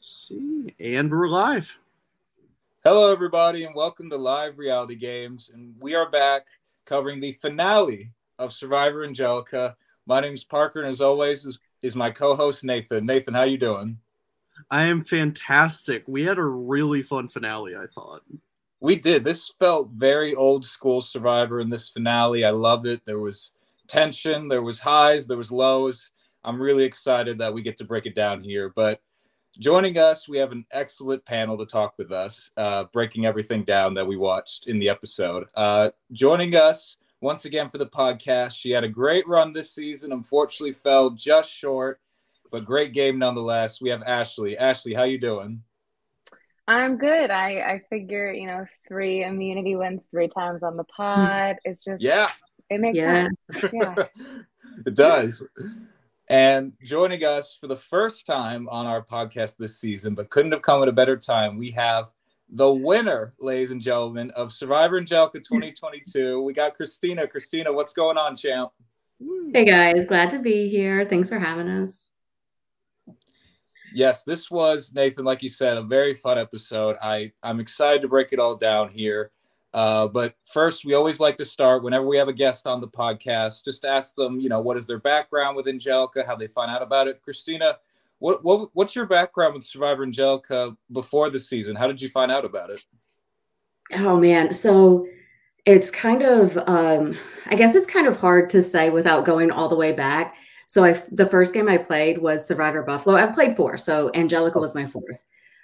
see, and we're live. Hello, everybody, and welcome to Live Reality Games. And we are back covering the finale of Survivor Angelica. My name is Parker, and as always, is, is my co-host Nathan. Nathan, how you doing? I am fantastic. We had a really fun finale, I thought. We did. This felt very old school Survivor in this finale. I loved it. There was tension, there was highs, there was lows. I'm really excited that we get to break it down here. But joining us, we have an excellent panel to talk with us, uh, breaking everything down that we watched in the episode. Uh, joining us once again for the podcast. She had a great run this season. Unfortunately, fell just short, but great game nonetheless. We have Ashley. Ashley, how you doing? I'm good. I I figure you know three immunity wins three times on the pod. It's just yeah, it makes yeah. sense. Yeah, it does. And joining us for the first time on our podcast this season, but couldn't have come at a better time, we have the winner, ladies and gentlemen, of Survivor Angelica hmm. 2022. We got Christina. Christina, what's going on, champ? Hey guys, glad to be here. Thanks for having us. Yes, this was Nathan, like you said, a very fun episode. I I'm excited to break it all down here. Uh, but first, we always like to start whenever we have a guest on the podcast, just ask them, you know, what is their background with Angelica, how they find out about it. Christina, what, what what's your background with Survivor Angelica before the season? How did you find out about it? Oh man, so it's kind of um, I guess it's kind of hard to say without going all the way back. So I the first game I played was Survivor Buffalo. I've played four, so Angelica was my fourth.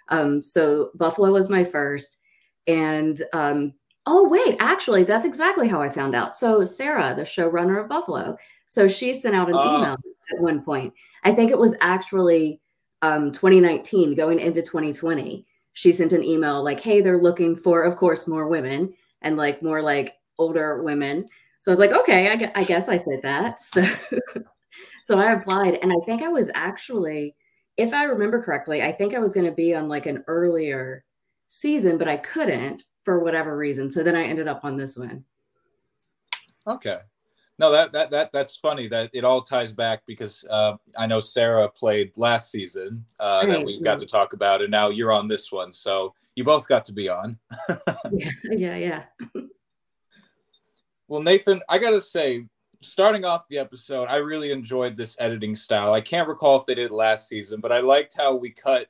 Um, so Buffalo was my first, and um, Oh, wait, actually, that's exactly how I found out. So, Sarah, the showrunner of Buffalo, so she sent out an uh, email at one point. I think it was actually um, 2019 going into 2020. She sent an email like, hey, they're looking for, of course, more women and like more like older women. So I was like, okay, I, I guess I fit that. So, so I applied, and I think I was actually, if I remember correctly, I think I was going to be on like an earlier season, but I couldn't for whatever reason. So then I ended up on this one. Okay. No, that that that that's funny that it all ties back because uh, I know Sarah played last season uh, right, that we yeah. got to talk about, and now you're on this one, so you both got to be on. yeah, yeah, yeah. well, Nathan, I gotta say, starting off the episode, I really enjoyed this editing style. I can't recall if they did last season, but I liked how we cut.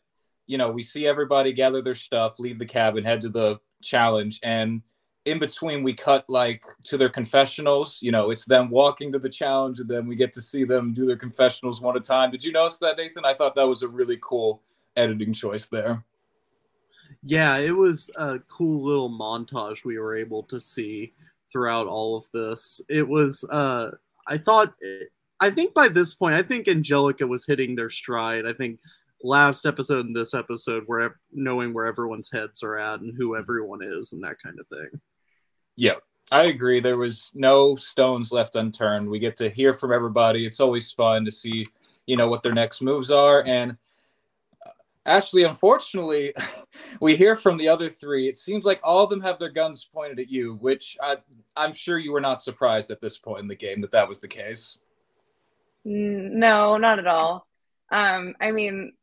You know, we see everybody gather their stuff, leave the cabin, head to the challenge. And in between we cut like to their confessionals. You know it's them walking to the challenge and then we get to see them do their confessionals one at a time. Did you notice that nathan? I thought that was a really cool editing choice there. Yeah it was a cool little montage we were able to see throughout all of this. It was uh i thought i think by this point i think angelica was hitting their stride. I think last episode and this episode where knowing where everyone's heads are at and who everyone is and that kind of thing. Yeah, I agree. There was no stones left unturned. We get to hear from everybody. It's always fun to see, you know, what their next moves are. And uh, Ashley, unfortunately, we hear from the other three. It seems like all of them have their guns pointed at you, which I, I'm sure you were not surprised at this point in the game that that was the case. No, not at all. Um, I mean,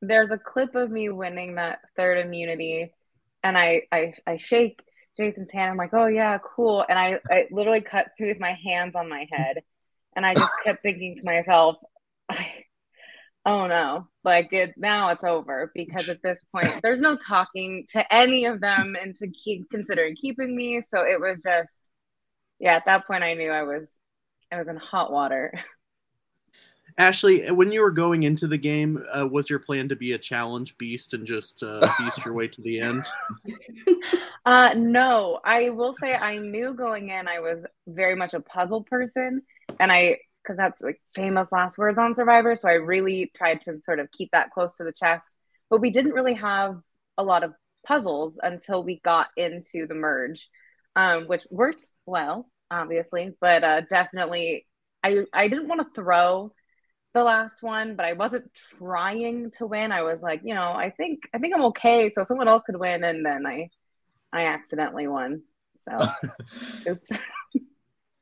there's a clip of me winning that third immunity and I, I I shake Jason's hand. I'm like, oh yeah, cool. And I, I literally cut through with my hands on my head. And I just kept thinking to myself, oh no, like it now it's over because at this point there's no talking to any of them and to keep considering keeping me. So it was just yeah, at that point I knew I was I was in hot water. Ashley, when you were going into the game, uh, was your plan to be a challenge beast and just uh, beast your way to the end? Uh, no, I will say I knew going in I was very much a puzzle person, and I because that's like famous last words on Survivor, so I really tried to sort of keep that close to the chest. But we didn't really have a lot of puzzles until we got into the merge, um, which worked well, obviously, but uh, definitely I I didn't want to throw the last one, but I wasn't trying to win. I was like, you know, I think I think I'm okay, so someone else could win, and then I I accidentally won. So, oops.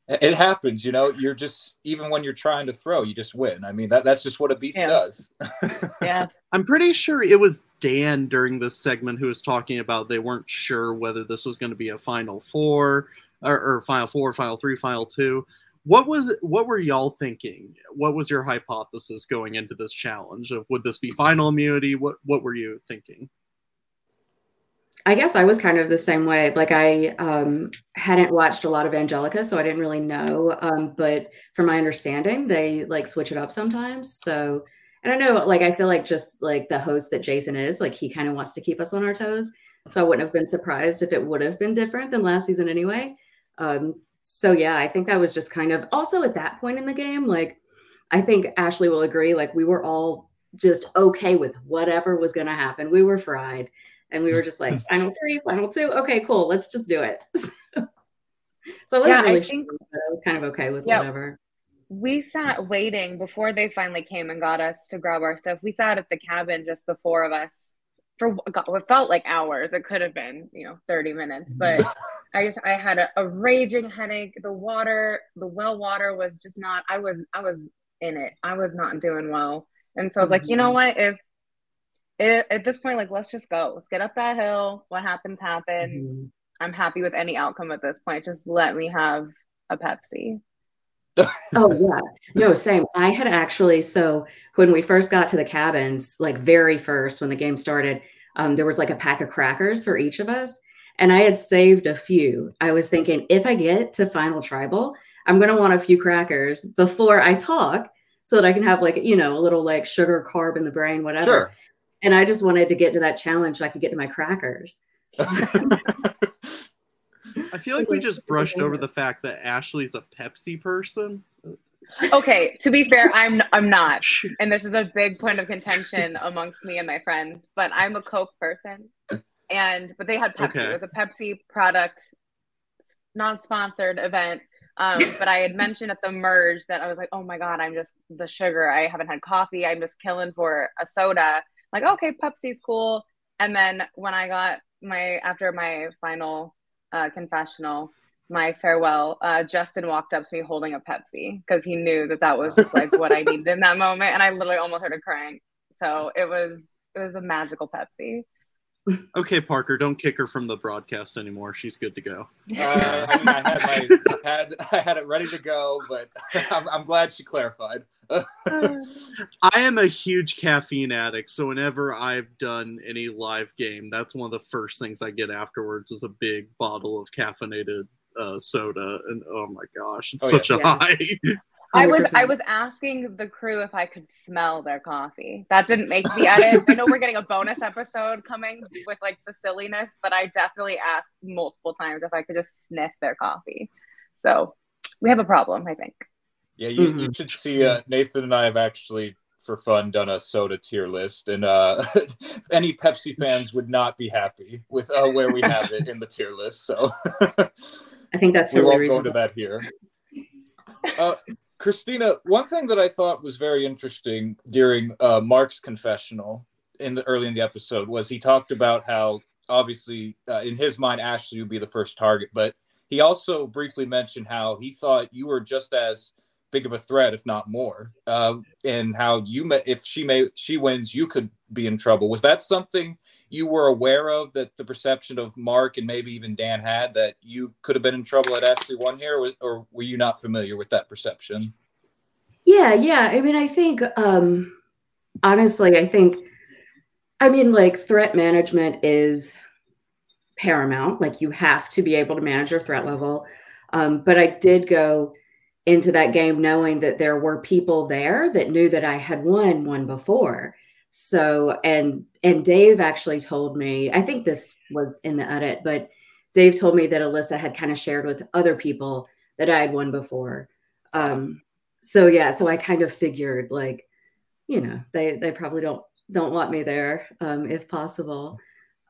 it happens, you know. You're just even when you're trying to throw, you just win. I mean, that that's just what a beast Yeah. does. Yeah. I'm pretty sure it was Dan during this segment who was talking about they weren't sure whether this was going to be a final four or, or final four, final three, final two. What was what were y'all thinking? What was your hypothesis going into this challenge? Of would this be final immunity? What what were you thinking? I guess I was kind of the same way. Like I um, hadn't watched a lot of Angelica, so I didn't really know. Um, but from my understanding, they like switch it up sometimes. So I don't know. Like I feel like just like the host that Jason is, like he kind of wants to keep us on our toes. So I wouldn't have been surprised if it would have been different than last season anyway. Um, so yeah, I think that was just kind of also at that point in the game. Like I think Ashley will agree. Like we were all just okay with whatever was going to happen. We were fried and we were just like final three final two okay cool let's just do it so i wasn't Yeah, I think- sure, i was kind of okay with Yeah. whatever we sat waiting before they finally came and got us to grab our stuff. We sat at the cabin, just the four of us, for what felt like hours. It could have been, you know, 30 minutes, mm. but I just, I had a, a raging headache. The water, the well water was just not, I was, I was in it. I was not doing well. And so I was like, you know mm-hmm. what? If, it, at this point, like, let's just go. Let's get up that hill. What happens, happens. Mm-hmm. I'm happy with any outcome at this point. Just let me have a Pepsi. Oh yeah no same i had actually so when we first got to the cabins like very first when the game started um, there was like a pack of crackers for each of us and i had saved a few i was thinking if i get to final tribal i'm going to want a few crackers before i talk so that i can have like you know a little like sugar carb in the brain whatever Sure. and I just wanted to get to that challenge so I could get to my crackers. I feel like we just brushed over the fact that Ashley's a Pepsi person. Okay, to be fair, I'm I'm not, and this is a big point of contention amongst me and my friends. But I'm a Coke person, and but they had Pepsi. Okay. It was a Pepsi product, non-sponsored event. Um, but I had mentioned at the merge that I was like, oh my god, I'm just the sugar. I haven't had coffee. I'm just killing for a soda. Like, okay, Pepsi's cool. And then when I got my after my final uh, confessional, my farewell, uh, Justin walked up to me holding a Pepsi because he knew that that was just like what I needed in that moment, and I literally almost started crying. So it was it was a magical Pepsi. Okay, Parker, don't kick her from the broadcast anymore. She's good to go. Uh, I mean, I had my I had I had it ready to go, but I'm, I'm glad she clarified. I am a huge caffeine addict, so whenever I've done any live game, that's one of the first things I get afterwards is a big bottle of caffeinated uh, soda, and oh my gosh, it's Oh, such yeah. a Yeah. high. I was I was asking the crew if I could smell their coffee. That didn't make the edit. I know we're getting a bonus episode coming with like the silliness, but I definitely asked multiple times if I could just sniff their coffee. So we have a problem, I think. Yeah, you, you Mhm. should see. Uh, Nathan and I have actually, for fun, done a soda tier list, and uh, any Pepsi fans would not be happy with uh, where we have it in the tier list. So I think that's we totally won't go into that here. Uh, Christina, one thing that I thought was very interesting during uh, Mark's confessional in the early in the episode was he talked about how obviously uh, in his mind Ashley would be the first target, but he also briefly mentioned how he thought you were just as big of a threat, if not more, uh, and how you may, if she may she wins, you could be in trouble. Was that something you were aware of that the perception of Mark and maybe even Dan had that you could have been in trouble at Ashley won here, or, was, or were you not familiar with that perception? Yeah, yeah. I mean, I think um honestly, I think I mean like threat management is paramount. Like you have to be able to manage your threat level. Um, but I did go into that game knowing that there were people there that knew that I had won one before. So and and Dave actually told me, I think this was in the edit, but Dave told me that Alyssa had kind of shared with other people that I had won before. Um, so yeah, so I kind of figured like, you know, they they probably don't don't want me there um, if possible.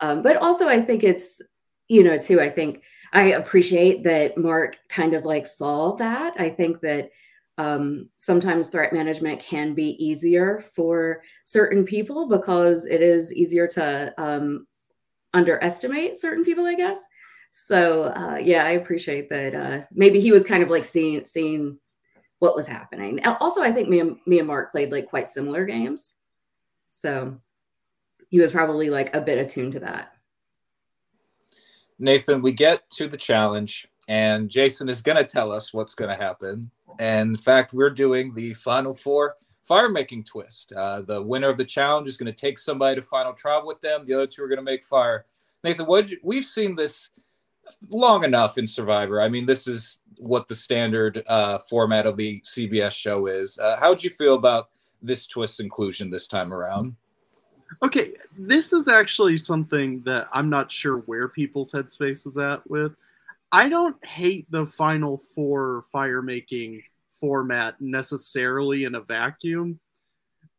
Um, but also, I think it's you know too. I think I appreciate that Mark kind of like saw that. I think that um, sometimes threat management can be easier for certain people because it is easier to um, underestimate certain people, I guess. So uh, yeah, I appreciate that. Uh, maybe he was kind of like seeing seeing what was happening. Also, I think me and me and Mark played like quite similar games, so he was probably like a bit attuned to that. Nathan, we get to the challenge, and Jason is going to tell us what's going to happen. And in fact, we're doing the final four fire making twist. Uh, the winner of the challenge is going to take somebody to final tribal with them. The other two are going to make fire. Nathan, what we've seen this long enough in Survivor. I mean, this is what the standard uh, format of the CBS show is. Uh, how would you feel about this twist inclusion this time around? Okay, this is actually something that I'm not sure where people's headspace is at with. I don't hate the final four fire making format necessarily in a vacuum.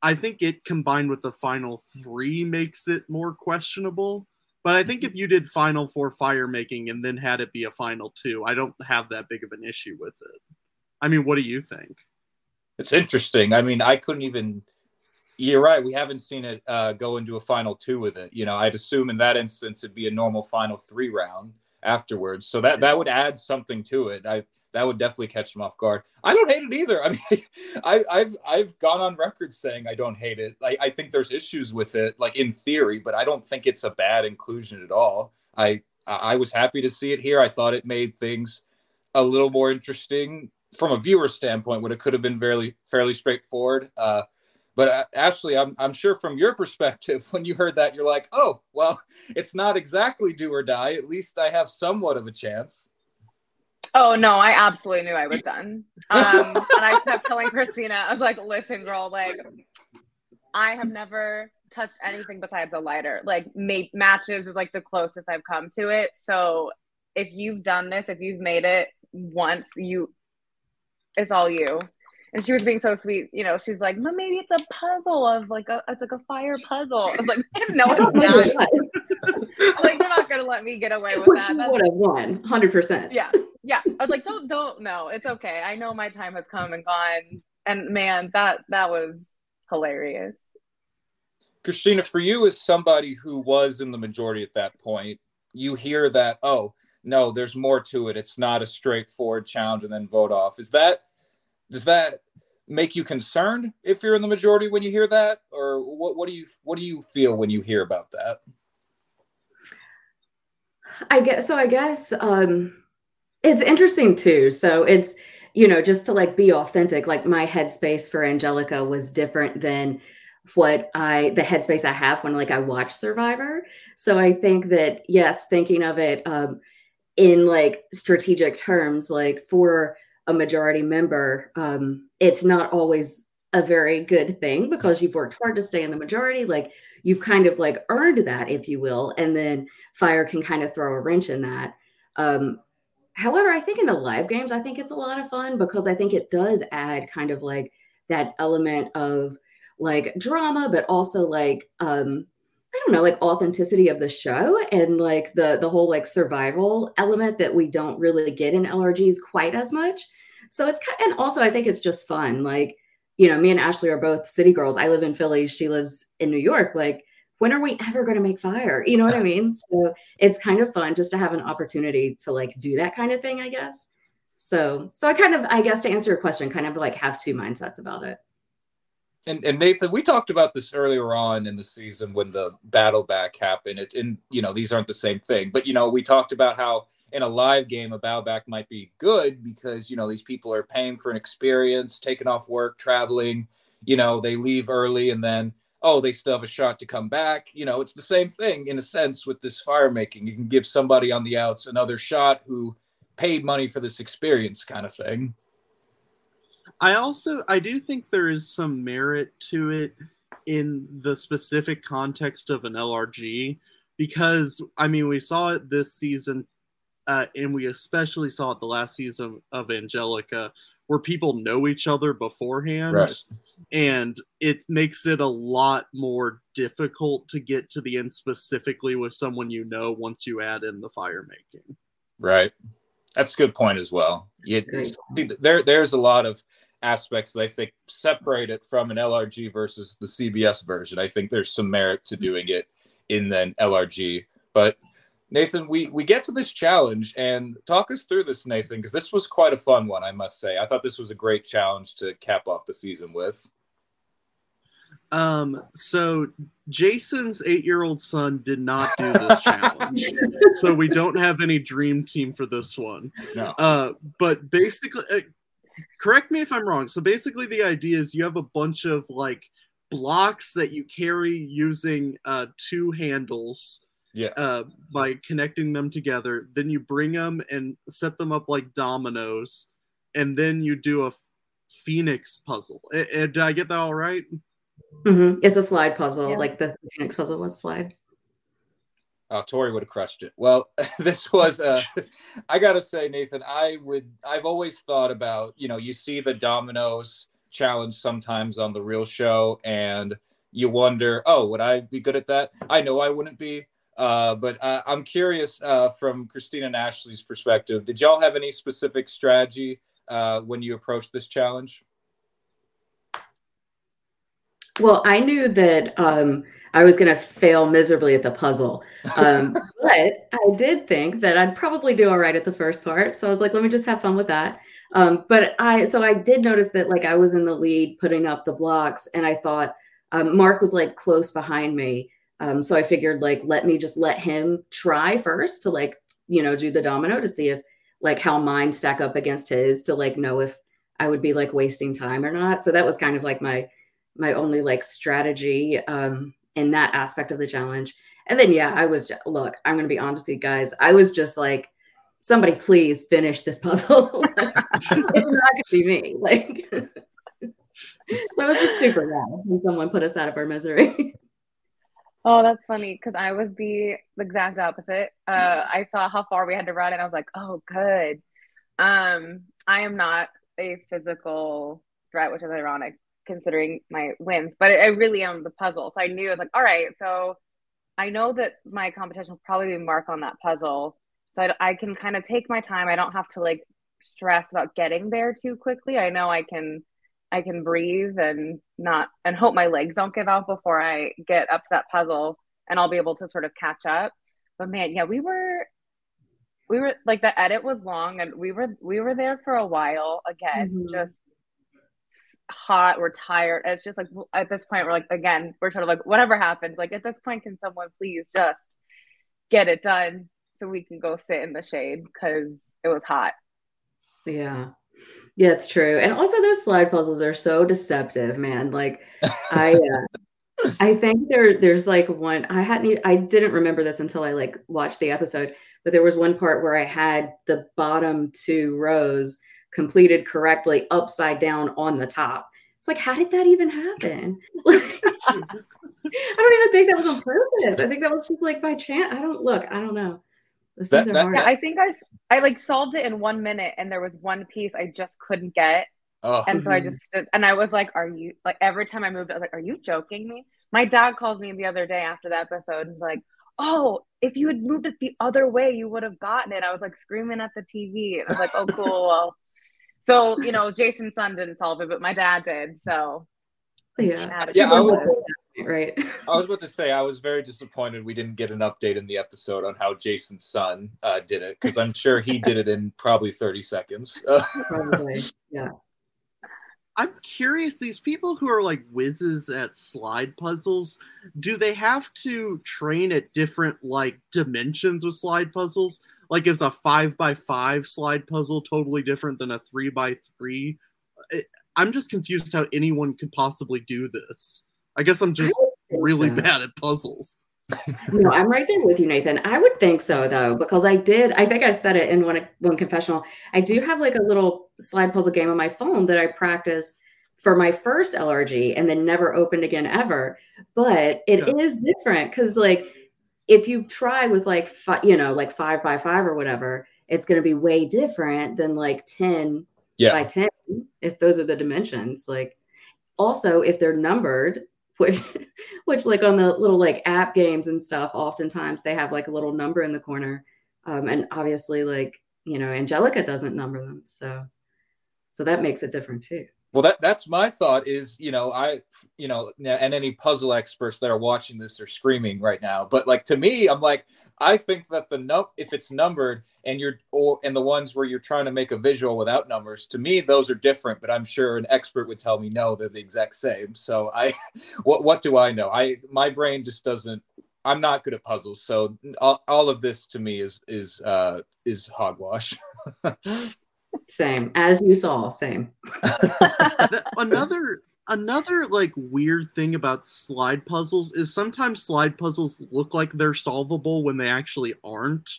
I think it combined with the final three makes it more questionable. But I think if you did final four fire making and then had it be a final two, I don't have that big of an issue with it. I mean, what do you think? It's interesting. I mean, I couldn't even you're right. We haven't seen it uh, go into a final two with it. You know, I'd assume in that instance it'd be a normal final three round afterwards. So that that would add something to it. I that would definitely catch them off guard. I don't hate it either. I mean, I, have I've gone on record saying I don't hate it. I, I think there's issues with it, like in theory, but I don't think it's a bad inclusion at all. I I was happy to see it here. I thought it made things a little more interesting from a viewer standpoint when it could have been fairly fairly straightforward. Uh, but uh, Ashley, I'm, I'm sure from your perspective, when you heard that, you're like, oh, well, it's not exactly do or die. At least I have somewhat of a chance. Oh no, I absolutely knew I was done. Um, and I kept telling Christina, I was like, listen, girl, like I have never touched anything besides a lighter. Like mate matches is like the closest I've come to it. So if you've done this, if you've made it once, you it's all you and she was being so sweet. You know, she's like, maybe it's a puzzle of like a it's like a fire puzzle. I was like, no, it's not. like you're not gonna let me get away with Which that. would have won, hundred percent. Yeah, yeah. I was like, don't don't no, it's okay. I know my time has come and gone. And man, that that was hilarious. Christina, for you as somebody who was in the majority at that point, you hear that, oh, no, there's more to it. It's not a straightforward challenge and then vote off. Is that does that make you concerned if you're in the majority when you hear that? Or what, what do you what do you feel when you hear about that? I guess so i guess um it's interesting too. So it's you know just to like be authentic like my headspace for angelica was different than what i the headspace i have when like i watch survivor. So i think that yes thinking of it um in like strategic terms like for a majority member, um, it's not always a very good thing because you've worked hard to stay in the majority. Like you've kind of like earned that, if you will, and then fire can kind of throw a wrench in that. Um, however, I think in the live games, I think it's a lot of fun because I think it does add kind of like that element of like drama, but also like um, I don't know, like authenticity of the show and like the the whole like survival element that we don't really get in LRGs quite as much. So it's kind of, and also I think it's just fun. Like, you know, me and Ashley are both city girls. I live in Philly, she lives in New York. Like, when are we ever going to make fire? You know what I mean? So it's kind of fun just to have an opportunity to like do that kind of thing, I guess. So, so I kind of, I guess to answer your question, kind of like have two mindsets about it. And, and Nathan, we talked about this earlier on in the season when the battle back happened. It, and you know, these aren't the same thing, but you know, we talked about how in a live game, a battle back might be good because, you know, these people are paying for an experience, taking off work, traveling, you know, they leave early and then, oh, they still have a shot to come back. You know, it's the same thing in a sense with this fire making. You can give somebody on the outs another shot who paid money for this experience kind of thing. I also I do think there is some merit to it in the specific context of an LRG because I mean we saw it this season uh, and we especially saw it the last season of Angelica, where people know each other beforehand, right. and it makes it a lot more difficult to get to the end specifically with someone you know once you add in the fire making. Right, that's a good point as well. You, there, there's a lot of aspects that I think separate it from an LRG versus the CBS version. I think there's some merit to doing it in an LRG, but Nathan, we we get to this challenge and talk us through this, Nathan, because this was quite a fun one, I must say. I thought this was a great challenge to cap off the season with. Um, so Jason's eight-year-old son did not do this challenge, so we don't have any dream team for this one. No. Uh, but basically, uh, correct me if I'm wrong. So basically, the idea is you have a bunch of like blocks that you carry using uh, two handles Yeah. uh, by connecting them together. Then you bring them and set them up like dominoes, and then you do a phoenix puzzle. Eh, eh, did I get that all right? hmm It's a slide puzzle, Yeah. like the Phoenix puzzle was slide. Oh, Tori would have crushed it. Well, this was uh I gotta say, Nathan, I would I've always thought about, you know, you see the dominoes challenge sometimes on the real show and you wonder, oh, would I be good at that? I know I wouldn't be. Uh, but uh, I'm curious uh, from Christina and Ashley's perspective, did y'all have any specific strategy uh, when you approached this challenge? Well, I knew that um, I was going to fail miserably at the puzzle. Um, but I did think that I'd probably do all right at the first part. So I was like, let me just have fun with that. Um, but I, so I did notice that like I was in the lead putting up the blocks and I thought um, Mark was like close behind me. Um, so I figured like, let me just let him try first to like, you know, do the domino to see if like how mine stack up against his to like know if I would be like wasting time or not. So that was kind of like my, my only like strategy um in that aspect of the challenge. And then yeah i was just, look i'm gonna be honest with you guys i was just like somebody please finish this puzzle. It's not gonna be me like so i was just super mad when someone put us out of our misery Oh, that's funny because I was the exact opposite. Uh, I saw how far we had to run, and I was like, "Oh, good." Um, I am not a physical threat, which is ironic considering my wins, but I really am the puzzle. So I knew I was like, "All right." So I know that my competition will probably be Mark on that puzzle, so I, I can kind of take my time. I don't have to like stress about getting there too quickly. I know I can I can breathe and not and hope my legs don't give out before I get up to that puzzle and I'll be able to sort of catch up. But man, yeah, we were we were like the edit was long and we were we were there for a while again, Mhm. just hot, we're tired. It's just like at this point we're like again, we're sort of like whatever happens, like at this point can someone please just get it done so we can go sit in the shade cuz it was hot. yeah yeah it's true and also those slide puzzles are so deceptive man like i uh, I think there there's like one I hadn't I didn't remember this until I like watched the episode, but there was one part where I had the bottom two rows completed correctly upside down on the top. It's like how did that even happen? I don't even think that was on purpose. I think that was just like by chance. I don't look, I don't know. Those That- things are that- hard. Yeah, I think I I like solved it in one minute, and there was one piece I just couldn't get, Oh, and so I just stood, and I was like, "Are you like?" Every time I moved, I was like, "Are you joking me?" My dad calls me the other day after the episode, and he's like, "Oh, if you had moved it the other way, you would have gotten it." I was like screaming at the TV, and I was like, "Oh, cool." Well, so you know, Jason's son didn't solve it, but my dad did. So yeah. Yeah, I the was- list. Right. I was about to say I was very disappointed we didn't get an update in the episode on how Jason's son uh, did it because I'm sure he did it in probably 30 seconds. Uh, Probably. Yeah. I'm curious, these people who are like whizzes at slide puzzles, do they have to train at different like dimensions with slide puzzles? Like is a five by five slide puzzle totally different than a three by three? I'm just confused how anyone could possibly do this. I guess I'm just I would think really so. bad at puzzles. No, I'm right there with you, Nathan. I would think so though, because I did. I think I said it in one one confessional. I do have like a little slide puzzle game on my phone that I practiced for my first LRG and then never opened again ever. But it is Yeah. different because like if you try with like fi- you know like five by five or whatever, it's going to be way different than like ten yeah. by 10 if those are the dimensions like also if they're numbered which which like on the little like app games and stuff oftentimes they have like a little number in the corner. Um, and obviously like you know angelica doesn't number them so so that makes it different too Well, that that's my thought. Is you know I you know and any puzzle experts that are watching this are screaming right now. But like to me, I'm like I think that the num if it's numbered and you're or and the ones where you're trying to make a visual without numbers, to me those are different. But I'm sure an expert would tell me no, they're the exact same. So I, what what do I know? I my brain just doesn't. I'm not good at puzzles, so all, all of this to me is is uh, is hogwash. Same as you saw. Same. another another like weird thing about slide puzzles is sometimes slide puzzles look like they're solvable when they actually aren't.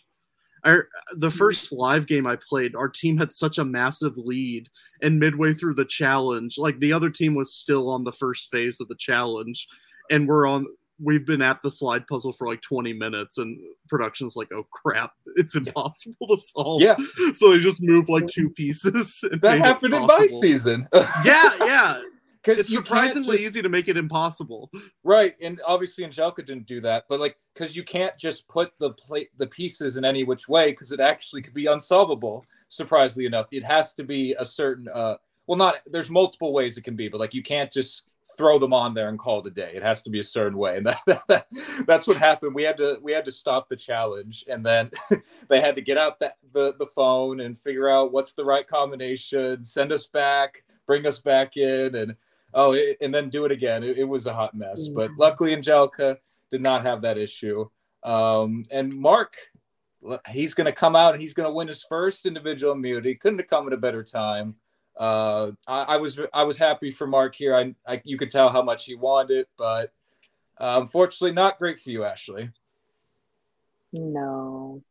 Our, the mm-hmm. first live game I played, our team had such a massive lead, and midway through the challenge, like the other team was still on the first phase of the challenge, and we're on we've been at the slide puzzle for like 20 minutes and production's like oh crap. It's impossible to solve. Yeah. So they just move like two pieces that happened in my season. Yeah yeah. Because it's surprisingly just, easy to make it impossible. Right and obviously angelica didn't do that but like because you can't just put the plate the pieces in any which way because it actually could be unsolvable surprisingly enough. It has to be a certain uh well not there's multiple ways it can be but like you can't just throw them on there and call it a day. It has to be a certain way, and that, that, that's what happened. We had to we had to stop the challenge, and then they had to get out the, the the phone and figure out what's the right combination, send us back, bring us back in, and oh, it, and then do it again. It, it was a hot mess, mm-hmm. but luckily Angelica did not have that issue. Um, and Mark, he's going to come out and he's going to win his first individual immunity. Couldn't have come at a better time uh, I, I, was I was happy for Mark here. I, I, you could tell how much he wanted it, but uh, unfortunately, not great for you, Ashley. No,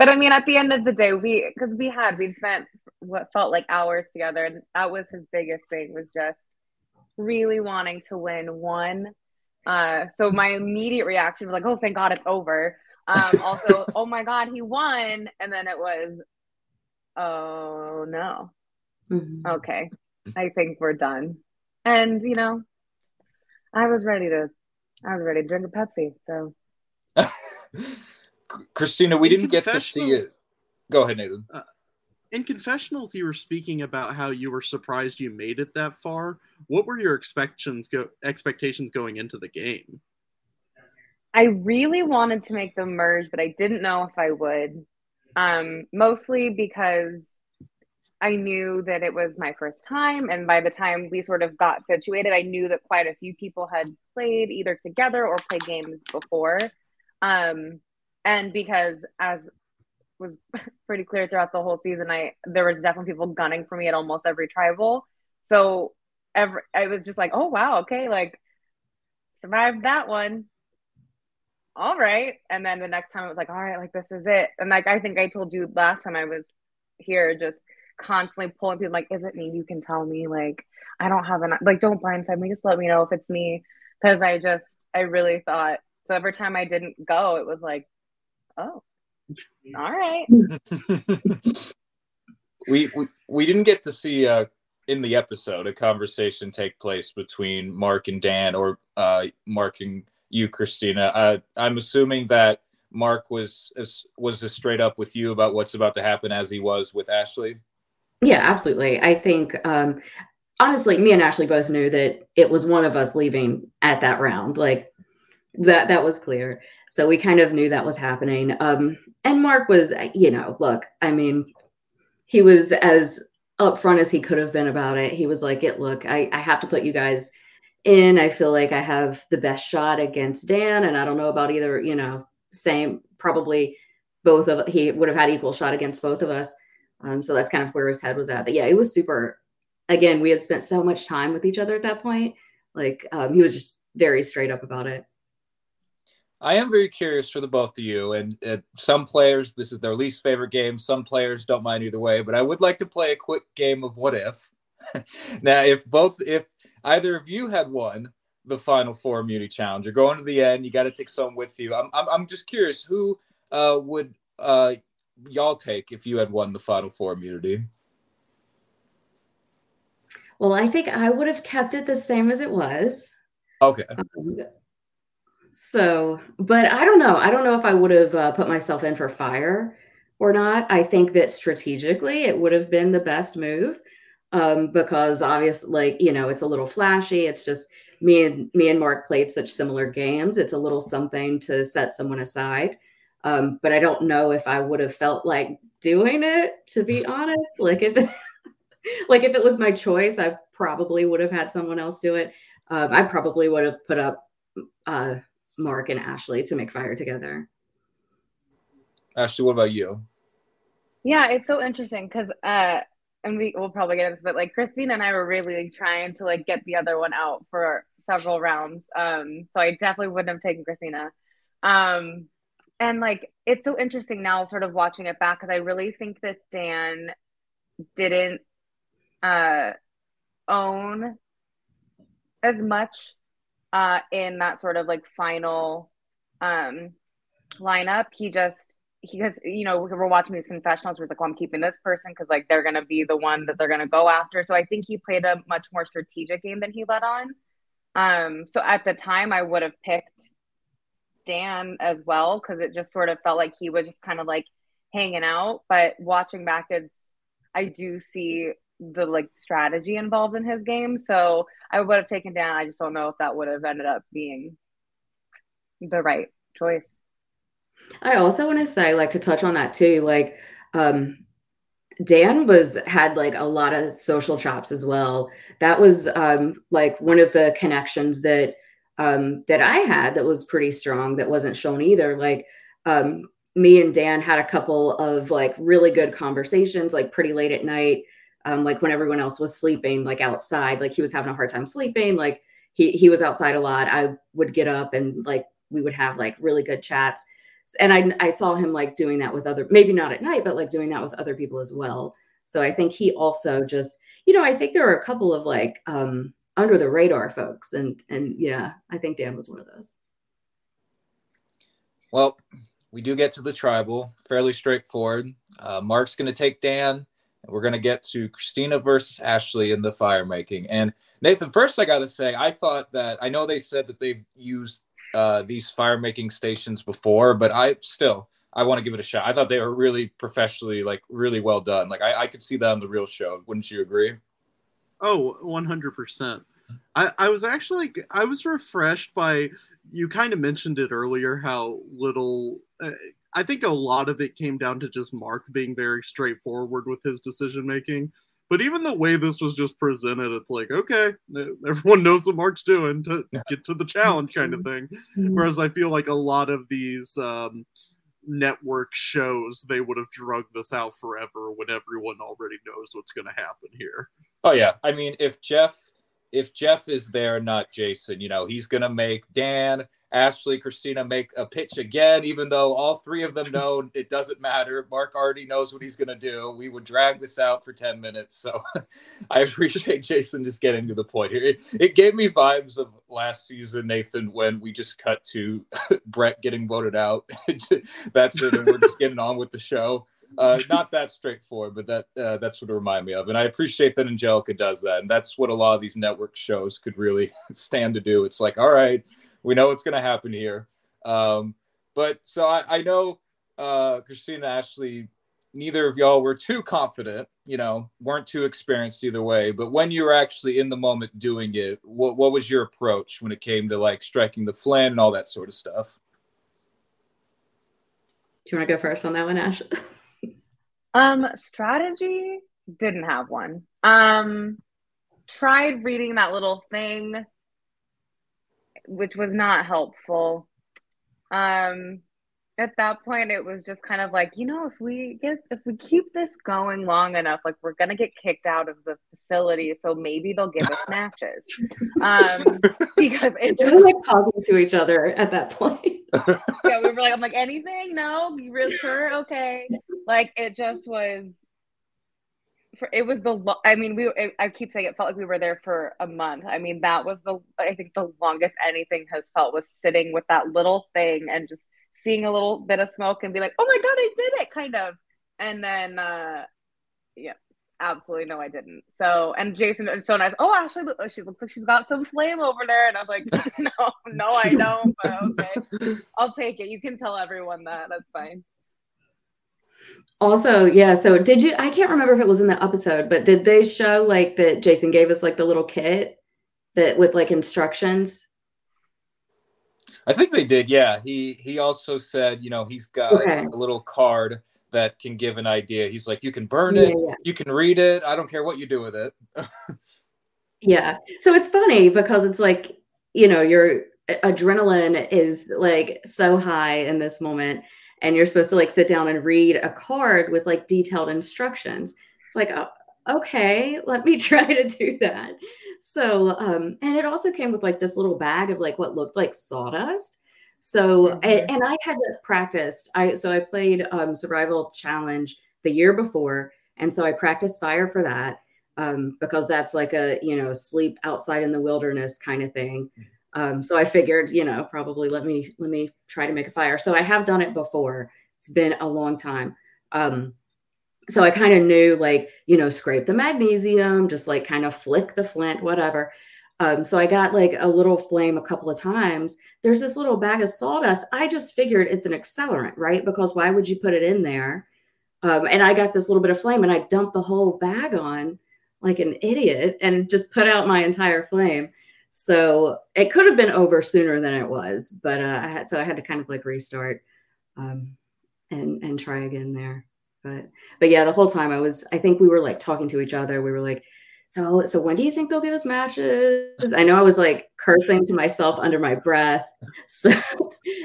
but I mean, at the end of the day, we because we had we spent what felt like hours together, and that was his biggest thing was just really wanting to win one. Uh, so my immediate reaction was like, "Oh, thank God it's over." Um, also, oh my God, he won, and then it was, oh no. Mm-hmm. Okay. I think we're done. And, you know, I was ready to, I was ready to drink a Pepsi. So, Christina, we in didn't get to see it. Go ahead, Nathan. Uh, in confessionals, you were speaking about how you were surprised you made it that far. What were your expectations go expectations going into the game? I really wanted to make the merge, but I didn't know if I would. Um, mostly because I knew that it was my first time. And by the time we sort of got situated, I knew that quite a few people had played either together or played games before. Um, and because, as was pretty clear throughout the whole season, I there was definitely people gunning for me at almost every tribal. So every, I was just like, oh wow, okay, like survived that one all right. And then the next time it was like, all right, like this is it. And like I think I told you last time I was here, just constantly pulling people like, is it me? You can tell me. Like, I don't have an like don't blindside me, just let me know if it's me. Cause I just I really thought so every time I didn't go, it was like, oh, all right. we, we we didn't get to see uh in the episode a conversation take place between Mark and Dan or uh Mark and you, Christina. Uh, I'm assuming that Mark was was as straight up with you about what's about to happen as he was with Ashley. Yeah, absolutely. I think um, honestly, me and Ashley both knew that it was one of us leaving at that round. Like that that was clear. So we kind of knew that was happening. Um, and Mark was, you know, look, I mean, he was as upfront as he could have been about it. He was like, "It look, I, I have to put you guys in. I feel like I have the best shot against Dan, and I don't know about either. You know, same probably both of he would have had equal shot against both of us. Um, so that's kind of where his head was at. But yeah, it was super. Again, we had spent so much time with each other at that point. Like um, he was just very straight up about it. I am very curious for the both of you. And uh, some players, this is their least favorite game. Some players don't mind either way. But I would like to play a quick game of what if. now, if both, if either of you had won the final four immunity challenge, you're going to the end. You got to take someone with you. I'm, I'm, I'm just curious who uh, would uh, y'all take if you had won the final four immunity? Well, I think I would have kept it the same as it was. Okay. Um, so, but I don't know. I don't know if I would have uh, put myself in for fire or not. I think that strategically it would have been the best move. Um, because obviously, like you know, it's a little flashy. It's just me and me and Mark played such similar games. It's a little something to set someone aside. Um, but I don't know if I would have felt like doing it to be honest. Like if like if it was my choice, I probably would have had someone else do it. Um, I probably would have put up uh, Mark and Ashley to make fire together. Ashley, what about you? Yeah, it's so interesting because uh and we will probably get into this, but like Christina and I were really like, trying to like get the other one out for several rounds. Um, so I definitely wouldn't have taken Christina. Um, and like it's so interesting now, sort of watching it back because I really think that Dan didn't uh own as much uh in that sort of like final um lineup. He just because you know we're watching these confessionals we're like well i'm keeping this person because like they're gonna be the one that they're gonna go after. So i think he played a much more strategic game than he let on. Um so at the time i would have picked dan as well because it just sort of felt like he was just kind of like hanging out. But watching back it's i do see the like strategy involved in his game. So i would have taken dan. I just don't know if that would have ended up being the right choice I also want to say, like, to touch on that too, like, um, Dan was had like a lot of social chops as well. That was um, like one of the connections that um, that I had that was pretty strong that wasn't shown either. Like um, me and Dan had a couple of like really good conversations, like pretty late at night, um, like when everyone else was sleeping, like outside. Like he was having a hard time sleeping. Like he he was outside a lot. I would get up and like we would have like really good chats and I, I saw him like doing that with other maybe not at night but like doing that with other people as well. So i think he also just you know i think there are a couple of like um under the radar folks and and yeah i think dan was one of those. Well we do get to the tribal fairly straightforward. Uh, mark's going to take dan and we're going to get to christina versus ashley in the fire making. And nathan first i got to say i thought that i know they said that they've used uh, these fire making stations before, but I still I want to give it a shot. I thought they were really professionally, like really well done. Like I, I could see that on the real show. Wouldn't you agree? Oh, 100%. I, I was actually I was refreshed by you kind of mentioned it earlier how little uh, I think a lot of it came down to just Mark being very straightforward with his decision making. But even the way this was just presented, it's like, okay, everyone knows what Mark's doing to get to the challenge kind of thing. Mm-hmm. Whereas I feel like a lot of these um, network shows, they would have drugged this out forever when everyone already knows what's going to happen here. Oh, yeah. I mean, if Jeff. If Jeff is there, not Jason, you know, he's gonna make Dan Ashley, Christina make a pitch again, even though all three of them know it doesn't matter. Mark already knows what he's going to do. We would drag this out for 10 minutes. So I appreciate Jason just getting to the point here. It, it gave me vibes of last season, Nathan, when we just cut to Brett getting voted out. that's it. And we're just getting on with the show. Uh, not that straightforward, but that uh, that's what it reminded me of. And I appreciate that Angelica does that. And that's what a lot of these network shows could really stand to do. It's like, all right, we know what's going to happen here. Um, but so I, I know uh, Christina Ashley, neither of y'all were too confident, you know, weren't too experienced either way. But when you were actually in the moment doing it, what, what was your approach when it came to like striking the flint and all that sort of stuff? Do you want to go first on that one, Ash? um, strategy didn't have one. Um, tried reading that little thing which was not helpful. Um, at that point, it was just kind of like, you know, if we get if we keep this going long enough, like we're gonna get kicked out of the facility, so maybe they'll give us matches. Um, because it just we like talking to each other at that point. yeah, we were like, I'm like, anything? No, you really sure? Okay. Like it just was for it was the lo- I mean we I keep saying it felt like we were there for a month. I mean that was the I think the longest anything has felt was sitting with that little thing and just seeing a little bit of smoke and be like, "Oh my god, I did it." kind of. And then uh yeah, absolutely no I didn't. So and Jason is so nice. Oh, Ashley she looks like she's got some flame over there and I was like, "No, no I don't." But okay. I'll take it. You can tell everyone that. That's fine. Also, yeah. So did you? I can't remember if it was in the episode, but did they show like that? Jason gave us like the little kit that with like instructions. I think they did. Yeah. He he also said, you know, he's got Okay. a little card that can give an idea. He's like, you can burn Yeah, it, yeah. you can read it. I don't care what you do with it. Yeah. So it's funny because it's like, you know, your adrenaline is like so high in this moment and you're supposed to like sit down and read a card with like detailed instructions. It's like, oh, okay, let me try to do that. So, um and it also came with like this little bag of like what looked like sawdust. So, and, and I had practiced. I so I played um survival challenge the year before and so I practiced fire for that um, because that's like a you know sleep outside in the wilderness kind of thing. Um, so I figured you know probably let me let me try to make a fire. So I have done it before. It's been a long time. Um, so I kind of knew like you know scrape the magnesium, just like kind of flick the flint, whatever. Um, so I got like a little flame a couple of times. There's this little bag of sawdust. I just figured it's an accelerant, right? Because why would you put it in there? Um, and I got this little bit of flame and I dumped the whole bag on like an idiot and just put out my entire flame. So it could have been over sooner than it was, but uh, I had so I had to kind of like restart um, and and try again there. But but yeah, the whole time I was I think we were like talking to each other. We were like, so so when do you think they'll give us matches? I know I was like cursing to myself under my breath. So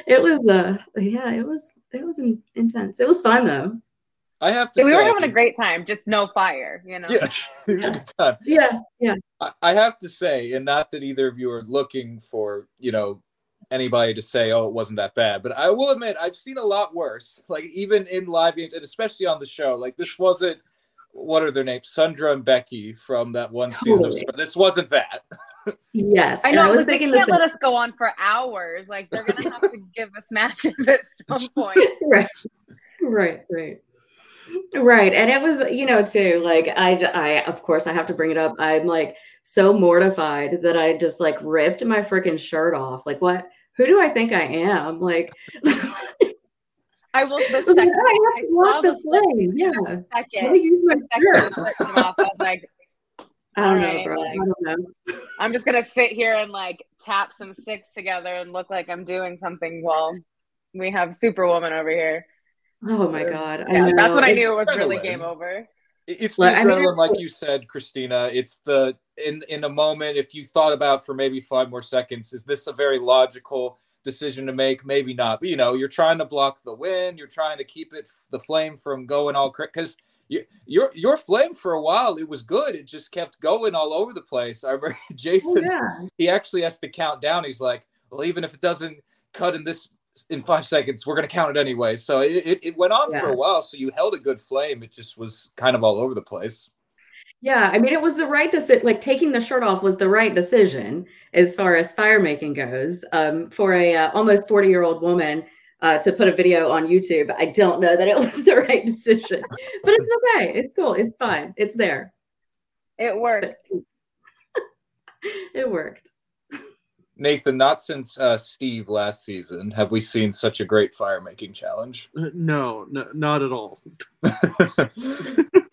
it was uh yeah, it was it was intense. It was fun though. I have to we say, were having a great time, just no fire, you know. yeah, it was a good time. Yeah, yeah. I, I have to say, and not that either of you are looking for, you know, anybody to say, oh, it wasn't that bad, but I will admit I've seen a lot worse. Like even in live games, and especially on the show, like this wasn't. What are their names? Sandra and Becky from that one season. Totally. Of, this wasn't that. Yes. I know. know, was like, they thinking the can't same- let us go on for hours. Like they're gonna have to give us matches at some point. right right right right and it was you know too like i i of course i have to bring it up. I'm like so mortified that i just like ripped my freaking shirt off. Like what? Who do i think i am? Like I will the I like, second I have I to walk the flame yeah. second, me use my second shirt. the flip came off, I was like, i don't know bro. like- i don't know. I'm just gonna sit here and like tap some sticks together and look like I'm doing something while we have Superwoman over here. Oh my god I Yeah, that's what I knew it was really game over. It- It's the Like, I mean, like you said, Christina. It's the in in a moment. If you thought about for maybe five more seconds, is this a very logical decision to make? Maybe not. But you know, you're trying to block the wind. You're trying to keep it the flame from going all because you, your your flame for a while it was good. It just kept going all over the place. I remember oh, Jason. yeah He actually has to count down. He's like, well, even if it doesn't cut in this in five seconds, we're gonna count it anyway. So it, it, it went on for a while. So you held a good flame. It just was kind of all over the place. Yeah, I mean, it was the right decision. Like taking the shirt off was the right decision as far as fire making goes. Um, for a uh, almost forty year old woman uh, to put a video on YouTube, I don't know that it was the right decision, but it's okay. It's cool. It's fine. It's there. It worked. It worked. Nathan, not since uh, Steve last season have we seen such a great fire making challenge. Uh, No, no, not at all.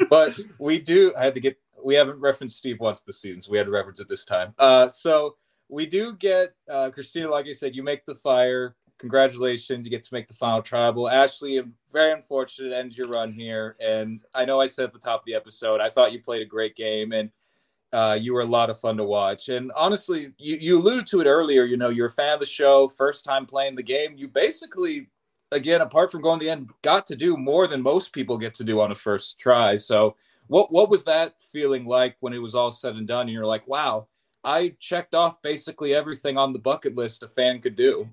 but we do. I had to get. We haven't referenced Steve once this season, so we had to reference it this time. Uh, so we do get uh, Christina. Like I said, you make the fire. Congratulations, you get to make the final tribal. Ashley, very unfortunate ends your run here, and I know I said at the top of the episode, I thought you played a great game, and uh, you were a lot of fun to watch. And honestly, you, you alluded to it earlier. You know, you're a fan of the show, first time playing the game. You basically, again, apart from going the end, got to do more than most people get to do on a first try. So, what what was that feeling like when it was all said and done? And you're like, wow, I checked off basically everything on the bucket list a fan could do.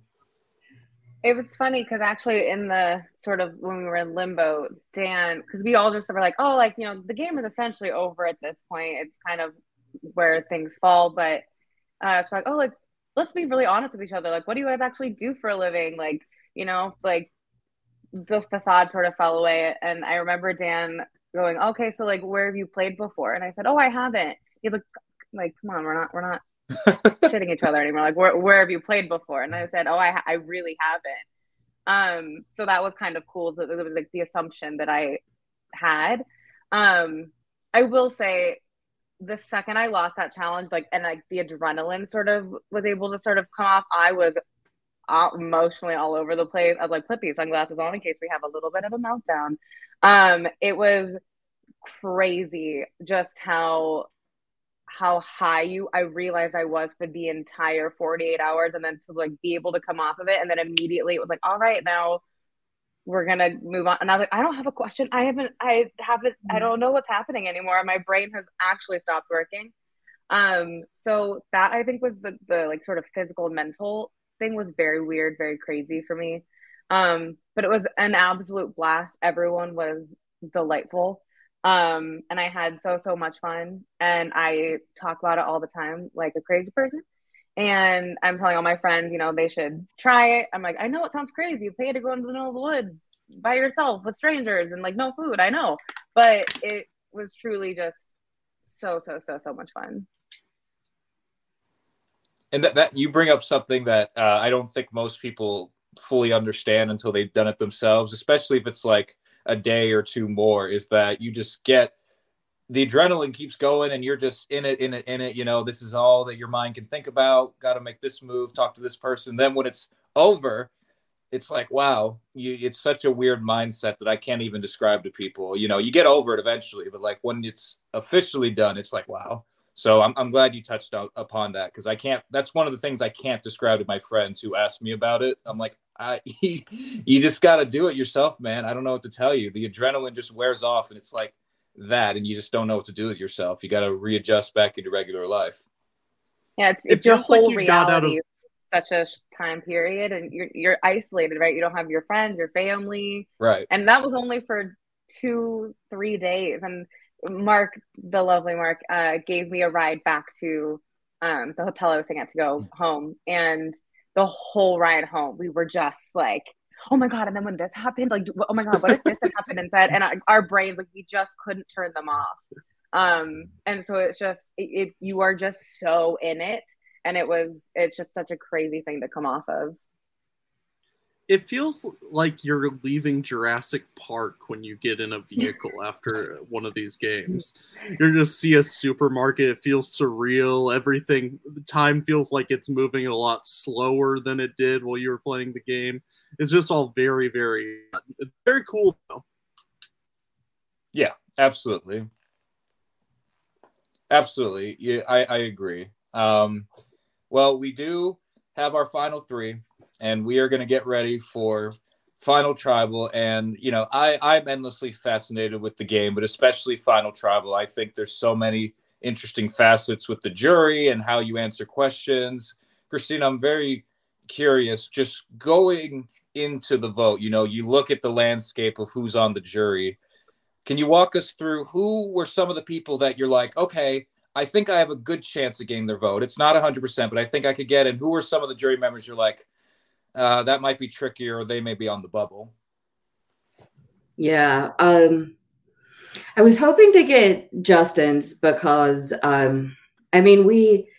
It was funny because actually, in the sort of when we were in limbo, Dan, because we all just were like, oh, like, you know, the game is essentially over at this point. It's kind of where things fall. But uh, it's like, oh, like, let's be really honest with each other. Like, what do you guys actually do for a living? Like, you know, like the facade sort of fell away. And I remember Dan going, okay, so like, where have you played before? And I said, oh, I haven't. He's like, like, come on, we're not, we're not shitting each other anymore. Like, where, where have you played before? And I said, oh, I, I really haven't. Um, so that was kind of cool. That it was like the assumption that I had. Um, I will say the second I lost that challenge, like, and like the adrenaline sort of was able to sort of come off, I was emotionally all over the place. I was like, put these sunglasses on in case we have a little bit of a meltdown. Um, it was crazy just how how high you I realized I was for the entire 48 hours and then to like be able to come off of it and then immediately it was like all right now we're gonna move on. And I was like I don't have a question. I haven't I haven't I mm. don't know what's happening anymore. My brain has actually stopped working. Um so that I think was the the like sort of physical mental thing was very weird very crazy for me. Um but it was an absolute blast. Everyone was delightful. Um, and I had so, so much fun. And I talk about it all the time like a crazy person. And I'm telling all my friends, you know, they should try it. I'm like, I know it sounds crazy. You pay to go into the middle of the woods by yourself with strangers and like no food. I know. But it was truly just so, so, so, so much fun. And that, that you bring up something that uh, I don't think most people fully understand until they've done it themselves, especially if it's like a day or two more is that you just get the adrenaline keeps going and you're just in it in it in it you know this is all that your mind can think about. Got to make this move talk to this person. Then when it's over it's like wow you it's such a weird mindset that i can't even describe to people. You know you get over it eventually but like when it's officially done it's like wow. So i'm, I'm glad you touched upon that because i can't that's one of the things i can't describe to my friends who ask me about it. I'm like I, you just got to do it yourself, man. I don't know what to tell you. The adrenaline just wears off, and it's like that, and you just don't know what to do with yourself. You got to readjust back into regular life. Yeah, it's, it's it your whole like you reality. Of- such a time period, and you're you're isolated, right? You don't have your friends, your family, right? And that was only for two, three days. And Mark, the lovely Mark, uh, gave me a ride back to um, the hotel I was staying at to go mm-hmm. home, and the whole ride home, we were just like, oh my god! And then when this happened, like, oh my god, what if this had happened instead? And our brains, like, we just couldn't turn them off. Um, and so it's just, it, it you are just so in it, and it was, it's just such a crazy thing to come off of it feels like you're leaving Jurassic Park when you get in a vehicle after one of these games. You're just see a supermarket. It feels surreal. Everything, the time feels like it's moving a lot slower than it did while you were playing the game. It's just all very, very, very cool though. Yeah, absolutely, absolutely. Yeah, I, I agree. Um, well, we do have our final three and we are going to get ready for final tribal. And you know i i'm endlessly fascinated with the game but especially final tribal. I think there's so many interesting facets with the jury and how you answer questions. Christina i'm very curious just going into the vote you know you look at the landscape of who's on the jury. Can you walk us through who were some of the people that you're like okay i think i have a good chance of getting their vote? It's not 100% but i think i could get and who are some of the jury members you're like uh, that might be trickier. They may be on the bubble. Yeah. Um, I was hoping to get Justin's because, um, I mean, we,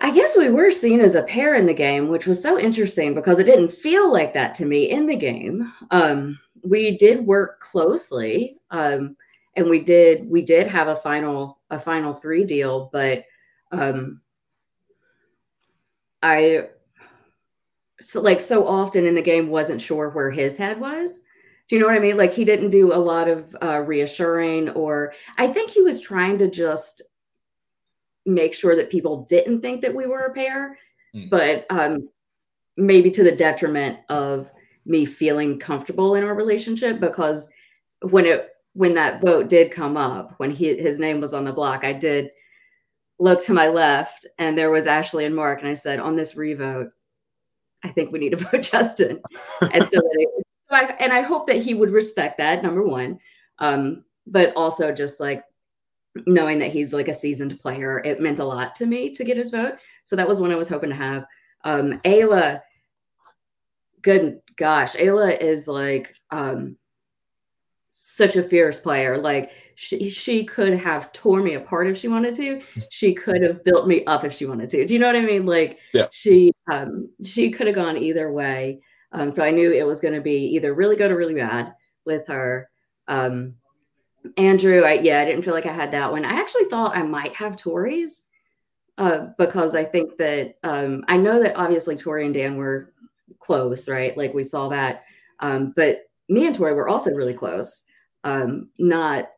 I guess we were seen as a pair in the game, which was so interesting because it didn't feel like that to me in the game. Um, we did work closely, um, and we did we did have a final a final three deal, but um, I so like so often in the game wasn't sure where his head was. Do you know what I mean? Like he didn't do a lot of uh, reassuring, or I think he was trying to just make sure that people didn't think that we were a pair, mm. but um, maybe to the detriment of me feeling comfortable in our relationship because when it when that vote did come up, when he his name was on the block, I did look to my left and there was Ashley and Mark, and I said, on this revote, I think we need to vote Justin. and so, I, and I hope that he would respect that, number one. Um, but also just like knowing that he's like a seasoned player, it meant a lot to me to get his vote. So that was one I was hoping to have. Um, Ayla, good gosh, Ayla is like um, such a fierce player. Like she she could have tore me apart if she wanted to. She could have built me up if she wanted to. Do you know what I mean? Like yeah. she um she could have gone either way. Um, so I knew it was going to be either really good or really bad with her. Um, Andrew, I, yeah, I didn't feel like I had that one. I actually thought I might have Tori's uh, because I think that um, I know that obviously Tori and Dan were close, right? Like we saw that. Um, but me and Tori were also really close. Um, not,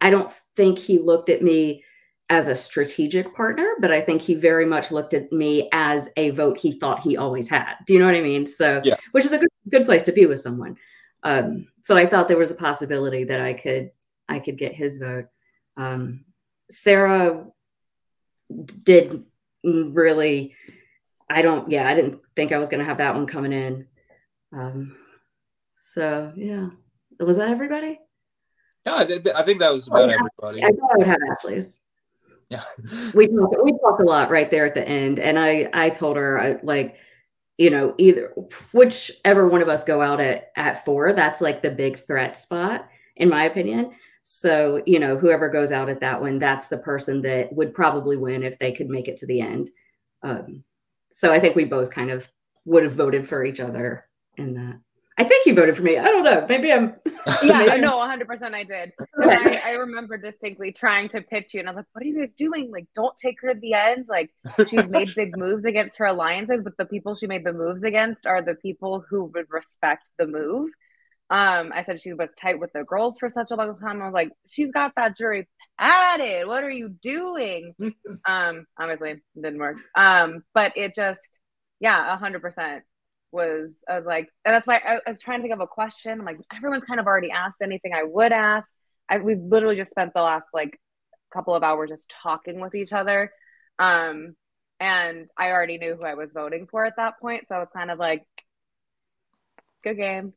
I don't think he looked at me as a strategic partner, but I think he very much looked at me as a vote he thought he always had. Do you know what I mean? So, yeah. which is a good good place to be with someone. Um, so I thought there was a possibility that I could I could get his vote. Um, Sarah did really. I don't. Yeah, I didn't think I was going to have that one coming in. Um, so yeah, was that everybody? Yeah, I, th- I think that was about oh, everybody. I thought I would have Ashley's. Yeah. we talk, we talk a lot right there at the end, and I I told her I, like, you know, either whichever one of us go out at at four, that's like the big threat spot in my opinion. So you know, whoever goes out at that one, that's the person that would probably win if they could make it to the end. Um, so I think we both kind of would have voted for each other in that. I think you voted for me. I don't know. Maybe I'm. Yeah, maybe no, 100% I did. I, I, remember distinctly trying to pitch you, and I was like, what are you guys doing? Like, don't take her to the end. Like, she's made big moves against her alliances, but the people she made the moves against are the people who would respect the move. Um, I said she was tight with the girls for such a long time. I was like, she's got that jury padded. What are you doing? um, obviously, didn't work. Um, but it just, yeah, 100% was I was like, and that's why I, I, was trying to think of a question. I'm like, everyone's kind of already asked anything I would ask. I, we've literally just spent the last like couple of hours just talking with each other. Um, and I already knew who I was voting for at that point. So I was kind of like, good game.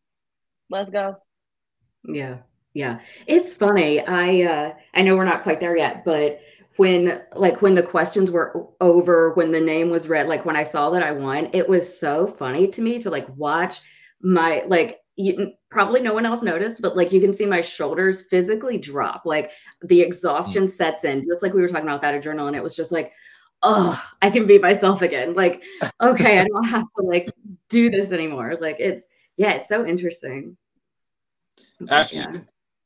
Let's go. Yeah. Yeah. It's funny. I uh I know we're not quite there yet, but when like when the questions were over when the name was read like when i saw that i won it was so funny to me to like watch my like you probably no one else noticed but like you can see my shoulders physically drop like the exhaustion mm. sets in just like we were talking about that journal and it was just like oh i can be myself again like okay i don't have to like do this anymore like it's yeah it's so interesting yeah.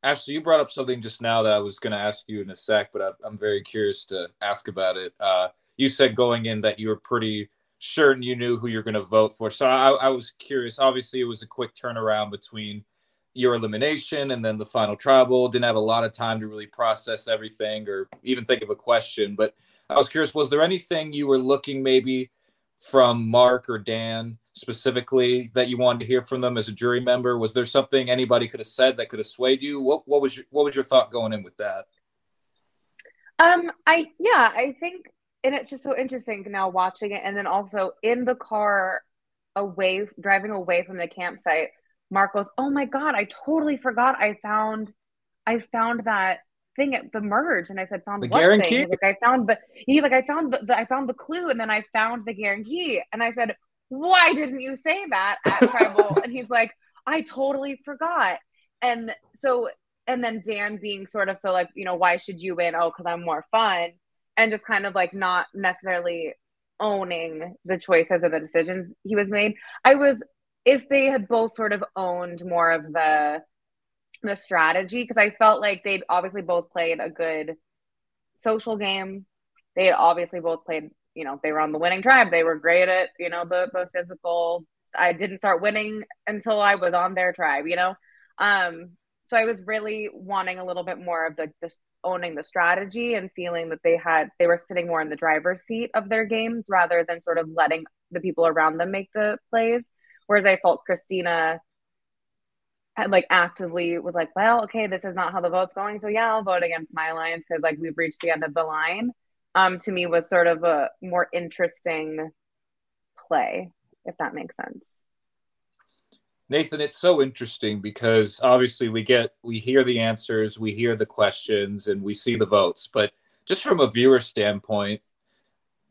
Ashley, you brought up something just now that I was going to ask you in a sec, but I, am very curious to ask about it. Uh, you said going in that you were pretty certain you knew who you're going to vote for. So I, I, was curious. Obviously, it was a quick turnaround between your elimination and then the final tribal. Didn't have a lot of time to really process everything or even think of a question. But I was curious, was there anything you were looking maybe from Mark or Dan specifically that you wanted to hear from them as a jury member? Was there something anybody could have said that could have swayed you? What what was your what was your thought going in with that? Um, I yeah, I think, and it's just so interesting now watching it, and then also in the car away driving away from the campsite. Mark goes, "Oh my god, I totally forgot. I found, I found that thing at the merge and I said found the what guarantee. Thing? Like I found the he's like I found the, the, I found the clue and then I found the guarantee and I said why didn't you say that at tribal and he's like I totally forgot. And so and then Dan being sort of so like you know why should you win? Oh because I'm more fun. And just kind of like not necessarily owning the choices or the decisions he was made. I was if they had both sort of owned more of the the strategy because I felt like they'd obviously both played a good social game. They had obviously both played, you know, they were on the winning tribe. They were great at, you know, the the physical. I didn't start winning until I was on their tribe, you know. Um, so I was really wanting a little bit more of the just owning the strategy and feeling that they had they were sitting more in the driver's seat of their games rather than sort of letting the people around them make the plays. Whereas I felt Christina had, like actively was like, well, okay, this is not how the vote's going. So yeah, I'll vote against my alliance because like we've reached the end of the line. Um, to me was sort of a more interesting play, if that makes sense. Nathan, it's so interesting because obviously we get we hear the answers, we hear the questions, and we see the votes. But just from a viewer standpoint,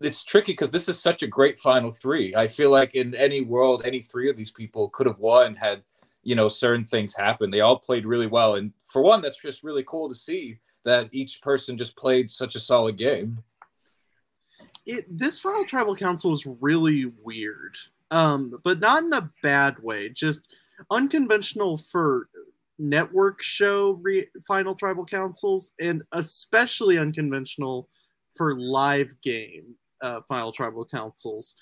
it's tricky because this is such a great final three. I feel like in any world, any three of these people could have won had you know certain things happen they all played really well and for one that's just really cool to see that each person just played such a solid game it, this final tribal council is really weird um, but not in a bad way. Just unconventional for network show re- final tribal councils, and especially unconventional for live game uh, final tribal councils.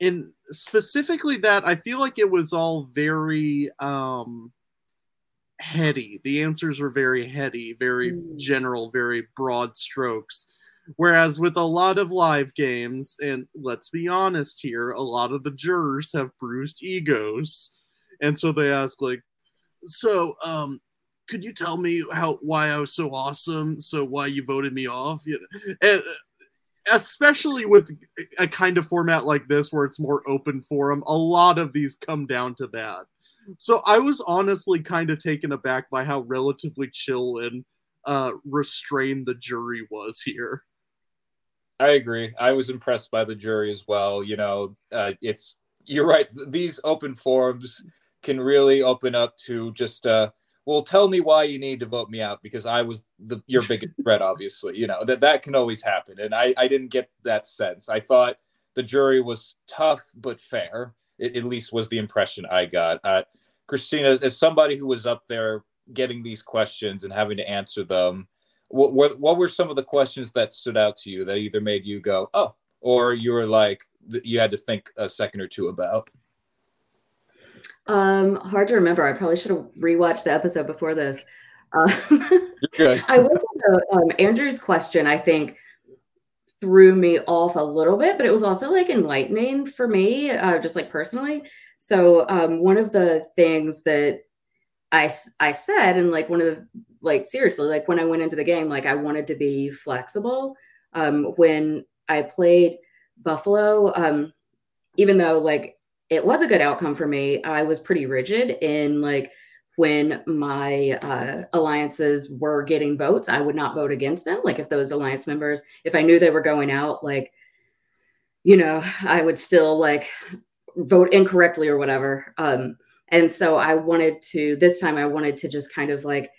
And specifically that, I feel like it was all very um, heady. The answers were very heady, very mm. general, very broad strokes. Whereas with a lot of live games, and let's be honest here, a lot of the jurors have bruised egos. And so they ask, like, so, um, could you tell me how why I was so awesome? So why you voted me off? You know, and especially with a kind of format like this where it's more open forum, a lot of these come down to that. So I was honestly kind of taken aback by how relatively chill and uh, restrained the jury was here. I agree. I was impressed by the jury as well. You know, uh, it's you're right. These open forums can really open up to just uh, well, tell me why you need to vote me out because I was the your biggest threat. Obviously, you know that that can always happen, and I I didn't get that sense. I thought the jury was tough but fair. It, at least was the impression I got. Uh, Christina, as somebody who was up there getting these questions and having to answer them, what, what, what were some of the questions that stood out to you that either made you go, oh, or you were like, you had to think a second or two about? Um, hard to remember. I probably should have rewatched the episode before this. Uh, I was um, Andrew's question. I think threw me off a little bit, but it was also like enlightening for me, uh, just like personally. So um, one of the things that I I said, and like one of the like seriously, like when I went into the game, like I wanted to be flexible. Um, when I played Buffalo, um, even though like it was a good outcome for me, I was pretty rigid in like when my uh, alliances were getting votes, I would not vote against them. Like if those alliance members, if I knew they were going out, like you know, I would still like vote incorrectly or whatever. Um, and so I wanted to, this time I wanted to just kind of like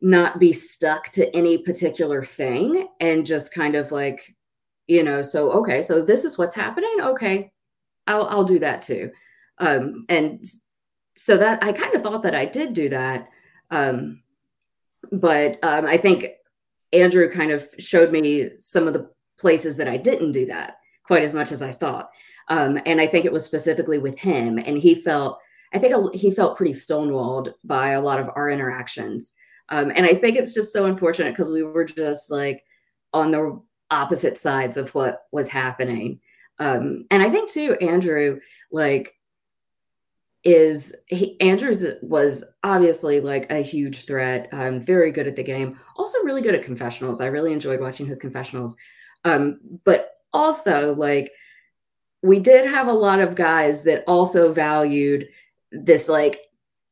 not be stuck to any particular thing and just kind of like, you know, so, okay, so this is what's happening. Okay. I'll, I'll do that too. Um, and so that I kind of thought that I did do that. Um, but um, I think Andrew kind of showed me some of the places that I didn't do that quite as much as I thought. Um, and I think it was specifically with him. And he felt, I think he felt pretty stonewalled by a lot of our interactions. Um, and I think it's just so unfortunate because we were just like on the opposite sides of what was happening. Um, and I think too, Andrew, like, is he, Andrews was obviously like a huge threat. Um, very good at the game. Also, really good at confessionals. I really enjoyed watching his confessionals. Um, but also, like, we did have a lot of guys that also valued this like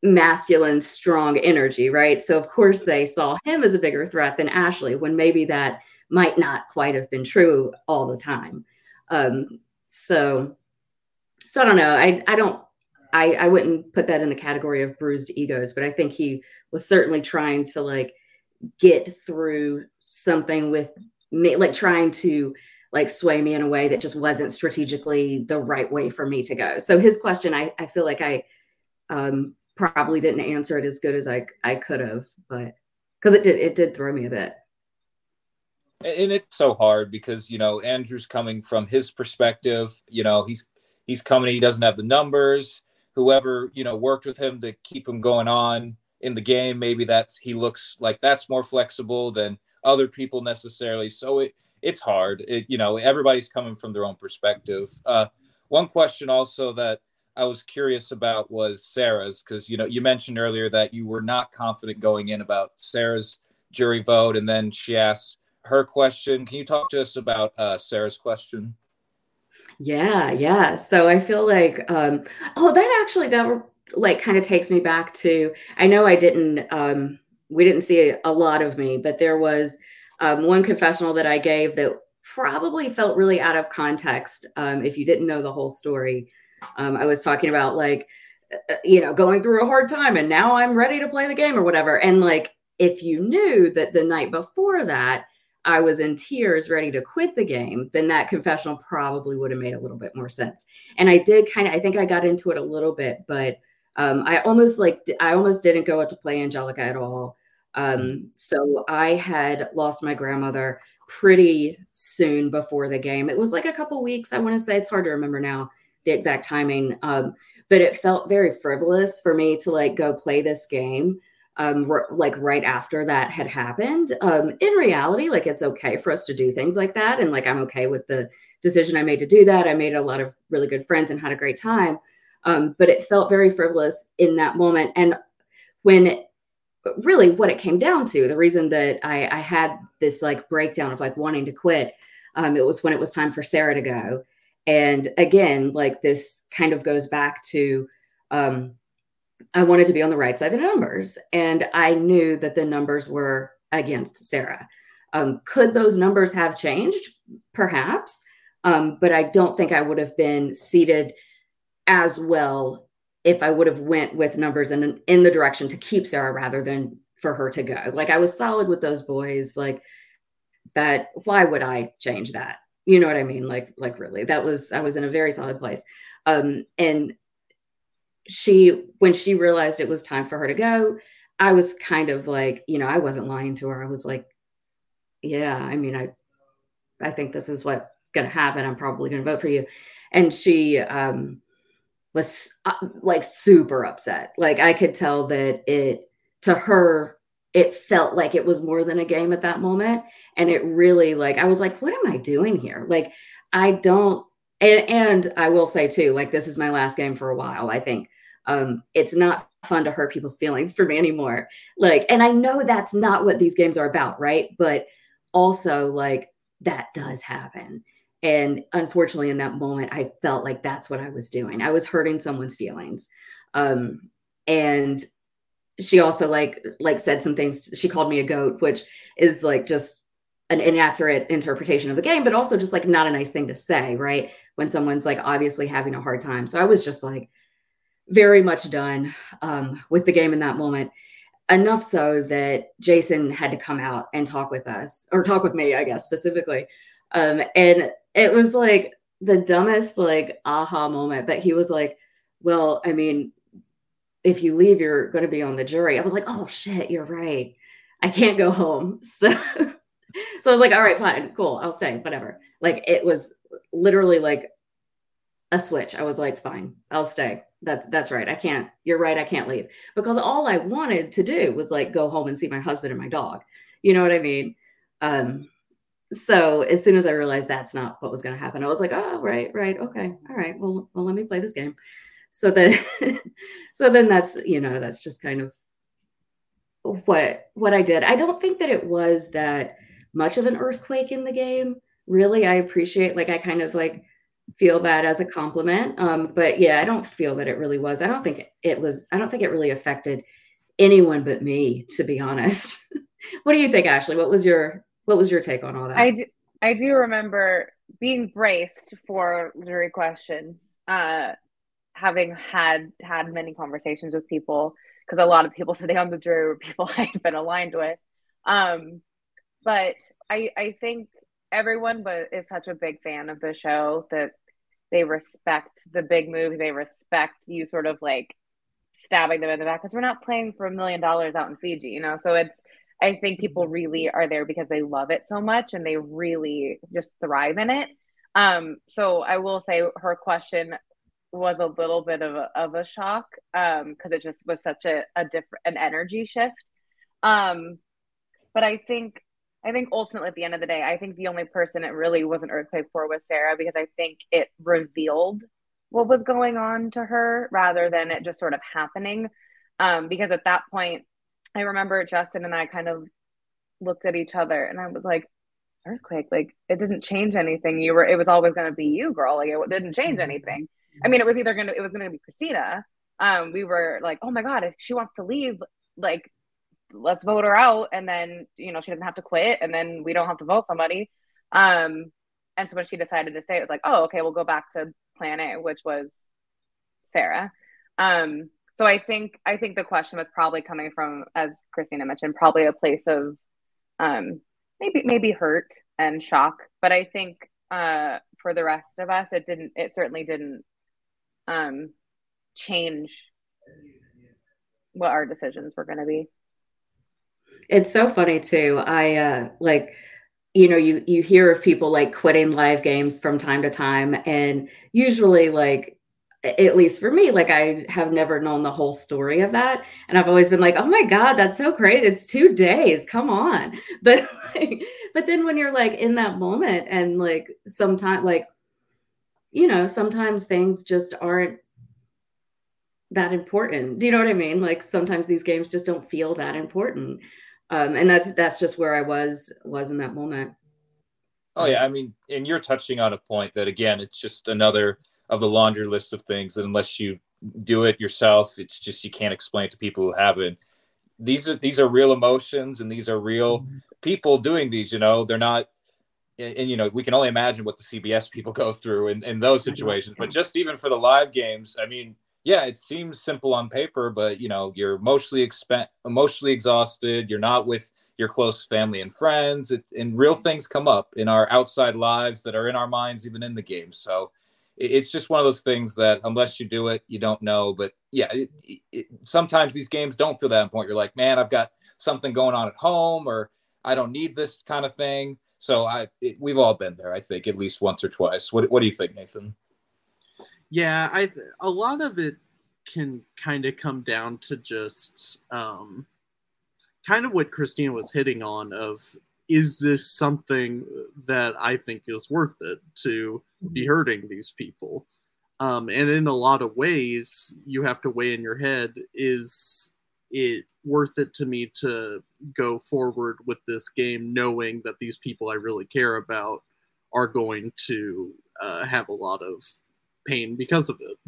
masculine strong energy right? So of course they saw him as a bigger threat than ashley when maybe that might not quite have been true all the time. Um so so i don't know. I i don't i i wouldn't put that in the category of bruised egos but i think he was certainly trying to like get through something with me like trying to like sway me in a way that just wasn't strategically the right way for me to go. So his question, I, I feel like I um, probably didn't answer it as good as I, I could have, but because it did, it did throw me a bit. And it's so hard because, you know, Andrew's coming from his perspective, you know, he's, he's coming, he doesn't have the numbers, whoever, you know, worked with him to keep him going on in the game. Maybe that's, he looks like that's more flexible than other people necessarily. So it, it's hard. It, you know, everybody's coming from their own perspective. Uh, one question also that I was curious about was Sarah's because you know you mentioned earlier that you were not confident going in about Sarah's jury vote, and then she asks her question. Can you talk to us about uh, Sarah's question? Yeah, yeah. So I feel like, um, oh, that actually that like kind of takes me back to. I know I didn't. Um, we didn't see a, a lot of me, but there was um, one confessional that I gave that probably felt really out of context um, if you didn't know the whole story. Um, I was talking about like, uh, you know, going through a hard time and now I'm ready to play the game or whatever. And like, if you knew that the night before that, I was in tears, ready to quit the game, then that confessional probably would have made a little bit more sense. And I did kind of, I think I got into it a little bit, but um, I almost like, I almost didn't go up to play Angelica at all. Um, so I had lost my grandmother pretty soon before the game. It was like a couple weeks, I want to say. It's hard to remember now the exact timing. Um, but it felt very frivolous for me to like go play this game um, r- like right after that had happened. Um, in reality, like it's okay for us to do things like that. And like I'm okay with the decision I made to do that. I made a lot of really good friends and had a great time. Um, but it felt very frivolous in that moment. And when really what it came down to, the reason that I, I had this like breakdown of like wanting to quit, um, it was when it was time for Sarah to go. And again, like this kind of goes back to um, I wanted to be on the right side of the numbers. And I knew that the numbers were against Sarah. Um, could those numbers have changed? Perhaps. Um, but I don't think I would have been seated as well if I would have went with numbers in, in the direction to keep Sarah rather than for her to go. Like I was solid with those boys. Like that, why would I change that? You know what I mean? Like, like really, that was I was in a very solid place. Um, and she when she realized it was time for her to go i was kind of like you know i wasn't lying to her i was like yeah i mean i i think this is what's going to happen i'm probably going to vote for you and she um was uh, like super upset like i could tell that it to her it felt like it was more than a game at that moment and it really like i was like what am i doing here like i don't and, and I will say too, like this is my last game for a while. I think um, it's not fun to hurt people's feelings for me anymore. Like, and I know that's not what these games are about, right? But also, like that does happen. And unfortunately, in that moment, I felt like that's what I was doing. I was hurting someone's feelings. Um, and she also like like said some things. She called me a goat, which is like just an inaccurate interpretation of the game, but also just like not a nice thing to say, right? When someone's like obviously having a hard time. So I was just like very much done um, with the game in that moment. Enough so that Jason had to come out and talk with us, or talk with me, I guess, specifically. Um, and it was like the dumbest, like, aha moment. that he was like, Well, I mean, if you leave, you're going to be on the jury. I was like, Oh, shit, you're right. I can't go home. So so I was like, all right, fine, cool, I'll stay, whatever. Like it was literally like a switch. I was like, fine, I'll stay. That's that's right. I can't. You're right. I can't leave because all I wanted to do was like go home and see my husband and my dog. You know what I mean? Um, so as soon as I realized that's not what was going to happen, I was like, oh, right, right, okay, all right. Well, well, let me play this game. So then, so then that's you know that's just kind of what what I did. I don't think that it was that much of an earthquake in the game. Really, I appreciate like I kind of like feel that as a compliment. Um, but yeah, I don't feel that it really was. I don't think it was. I don't think it really affected anyone but me, to be honest. what do you think, Ashley? What was your what was your take on all that? I do, I do remember being braced for jury questions. Uh, having had had many conversations with people because a lot of people sitting on the jury were people I had been aligned with. Um, but I I think everyone but is such a big fan of the show that they respect the big moves. They respect you sort of like stabbing them in the back because we're not playing for a million dollars out in Fiji, you know. So it's I think people really are there because they love it so much and they really just thrive in it. Um, so I will say her question was a little bit of a, of a shock because um, it just was such a, a different an energy shift. Um, but I think I think ultimately at the end of the day, I think the only person it really was an earthquake for was Sarah because I think it revealed what was going on to her rather than it just sort of happening. Um, because at that point, I remember Justin and I kind of looked at each other and I was like, earthquake, like it didn't change anything. You were, it was always going to be you, girl. Like it didn't change mm-hmm. anything. I mean, it was either going to, it was going to be Christina. Um, we were like, oh my God, if she wants to leave, like let's vote her out and then you know she doesn't have to quit and then we don't have to vote somebody um and so when she decided to stay it was like oh okay we'll go back to plan a which was sarah um so i think i think the question was probably coming from as christina mentioned probably a place of um maybe maybe hurt and shock, but I think uh, for the rest of us, it didn't. It certainly didn't um, change what our decisions were going to be. It's so funny too. I uh, like you know you you hear of people like quitting live games from time to time and usually like at least for me like i have never known the whole story of that. And i've always been like oh my god that's so great. It's two days. Come on. But like, but then when you're like in that moment and like sometimes like you know sometimes things just aren't that important. Do you know what i mean? Like sometimes these games just don't feel that important. Um, and that's that's just where I was was in that moment. Oh yeah, I mean, and you're touching on a point that again, it's just another of the laundry list of things that unless you do it yourself, it's just you can't explain to people who haven't. These are these are real emotions and these are real mm-hmm. people doing these. You know, they're not. And, and, you know we can only imagine what the CBS people go through in, in those situations. But just even for the live games, I mean, yeah, it seems simple on paper, but you know, you're emotionally exp- emotionally exhausted. You're not with your close family and friends, it, and real things come up in our outside lives that are in our minds, even in the game. So it, it's just one of those things that unless you do it, you don't know. But yeah, it, sometimes these games don't feel that important. You're like, man, I've got something going on at home, or I don't need this kind of thing. So I, we've all been there, I think, at least once or twice. What, what do you think, Nathan? Yeah, I a lot of it can kind of come down to just um, kind of what Christina was hitting on of is this something that I think is worth it to be mm-hmm. hurting these people? Um, and in a lot of ways, you have to weigh in your head is it worth it to me to go forward with this game knowing that these people I really care about are going to uh, have a lot of pain because of it.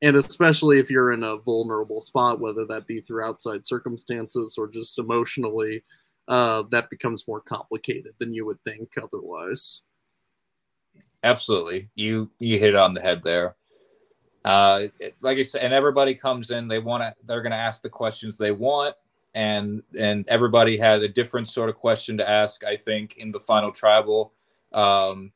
And especially if you're in a vulnerable spot, whether that be through outside circumstances or just emotionally, uh, that becomes more complicated than you would think otherwise. Absolutely, you you hit it on the head there. Uh, like I said, and everybody comes in, they want to, they're going to ask the questions they want, and and everybody had a different sort of question to ask. I think in the final tribal, um,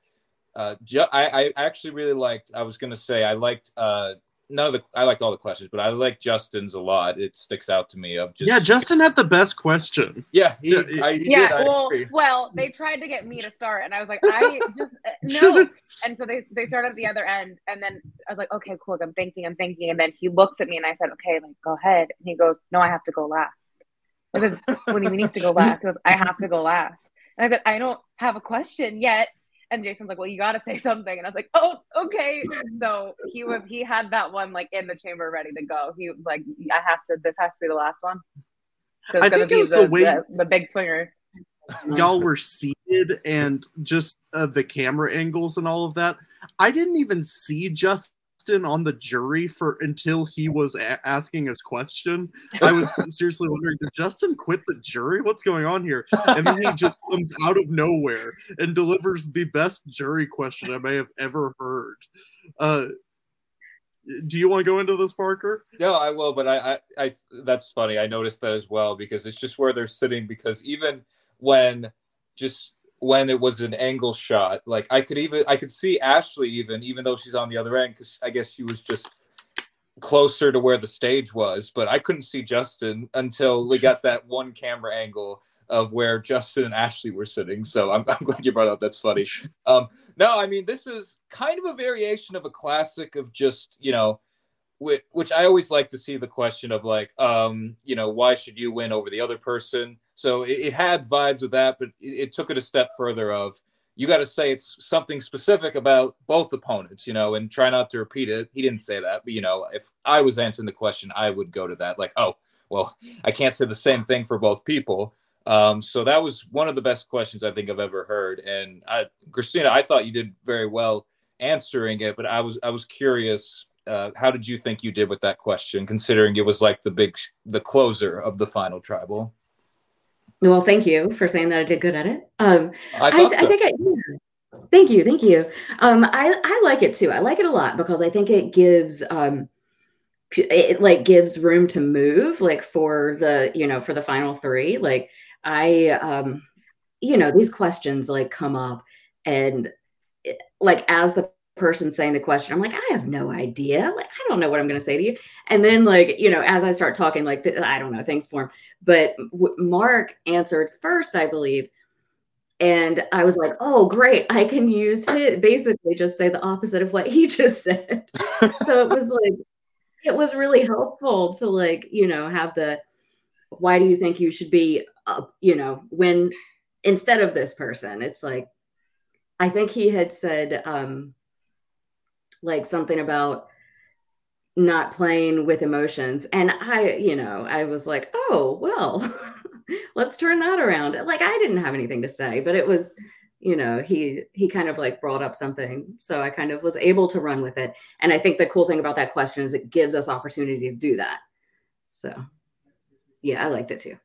uh, ju- I, I actually really liked. I was gonna say I liked uh, none of the. I liked all the questions, but I like Justin's a lot. It sticks out to me of just. Yeah, Justin had the best question. Yeah, he, yeah. I, he yeah did, well, well, they tried to get me to start, and I was like, I just uh, no. And so they they started at the other end, and then I was like, okay, cool. I'm thinking, I'm thinking, and then he looks at me, and I said, okay, like go ahead, and he goes, no, I have to go last. I said, what do you mean you have to go last? He goes, I have to go last. And I said, I don't have a question yet. And Jason's like, well, you got to say something. And I was like, oh, okay. So he was, he had that one like in the chamber ready to go. He was like, I have to, this has to be the last one. I think it was the, the way the, the, big swinger. Y'all were seated and just uh, the camera angles and all of that. I didn't even see just Justin on the jury for until he was a- asking his question. I was seriously wondering, did Justin quit the jury? What's going on here? And then he just comes out of nowhere and delivers the best jury question I may have ever heard. Uh, do you want to go into this, Parker? No, I will, but I, I, I, that's funny. I noticed that as well because it's just where they're sitting. Because even when just when it was an angle shot. Like I could even I could see Ashley even even though she's on the other end because I guess she was just closer to where the stage was, but I couldn't see Justin until we got that one camera angle of where Justin and Ashley were sitting. So I'm, I'm glad you brought up. That's funny. Um, no, I mean this is kind of a variation of a classic of just you know which, which I always like to see the question of like, um, you know, why should you win over the other person? So it, it had vibes of that, but it, it took it a step further of you got to say it's something specific about both opponents, you know, and try not to repeat it. He didn't say that, but you know, if I was answering the question, I would go to that like, oh, well, I can't say the same thing for both people. Um, so that was one of the best questions I think I've ever heard. And I, Christina, I thought you did very well answering it, but I was I was curious uh, how did you think you did with that question, considering it was like the big, the closer of the final tribal? Well, thank you for saying that I did good at it. Um, I, I, so. I think I, yeah. thank you, thank you. Um, I I like it too. I like it a lot because I think it gives um, it like gives room to move, like for the you know for the final three. Like I um, you know, these questions like come up and like as the person saying the question, I'm like, I have no idea. Like, I don't know what I'm going to say to you. And then, like, you know, as I start talking, like, I don't know, things form. But w- Mark answered first, I believe. And I was like, oh, great. I can use it. Basically, just say the opposite of what he just said. so it was like, it was really helpful to, like, you know, have the, why do you think you should be, uh, you know, when instead of this person, it's like, I think he had said, um, like something about not playing with emotions. And I, you know, I was like, oh, well, let's turn that around. Like I didn't have anything to say, but it was, you know, he he kind of like brought up something. So I kind of was able to run with it. And I think the cool thing about that question is it gives us opportunity to do that. So yeah, I liked it too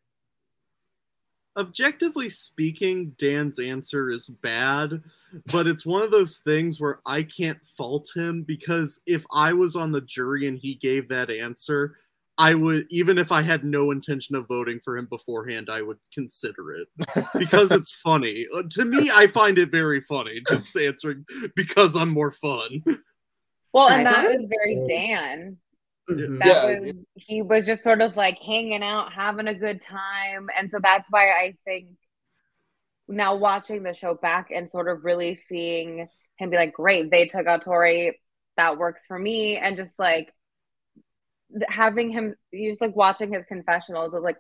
objectively speaking, Dan's answer is bad, but it's one of those things where I can't fault him because if I was on the jury and he gave that answer, I would, even if I had no intention of voting for him beforehand, I would consider it because it's funny. Uh, to me, I find it very funny just answering because I'm more fun. Well, and that was very Dan. Mm-hmm. That yeah. was he was just sort of like hanging out, having a good time. And so that's why I think now watching the show back and sort of really seeing him be like, Great, they took out Tori, that works for me. And just like having him you just like watching his confessionals was like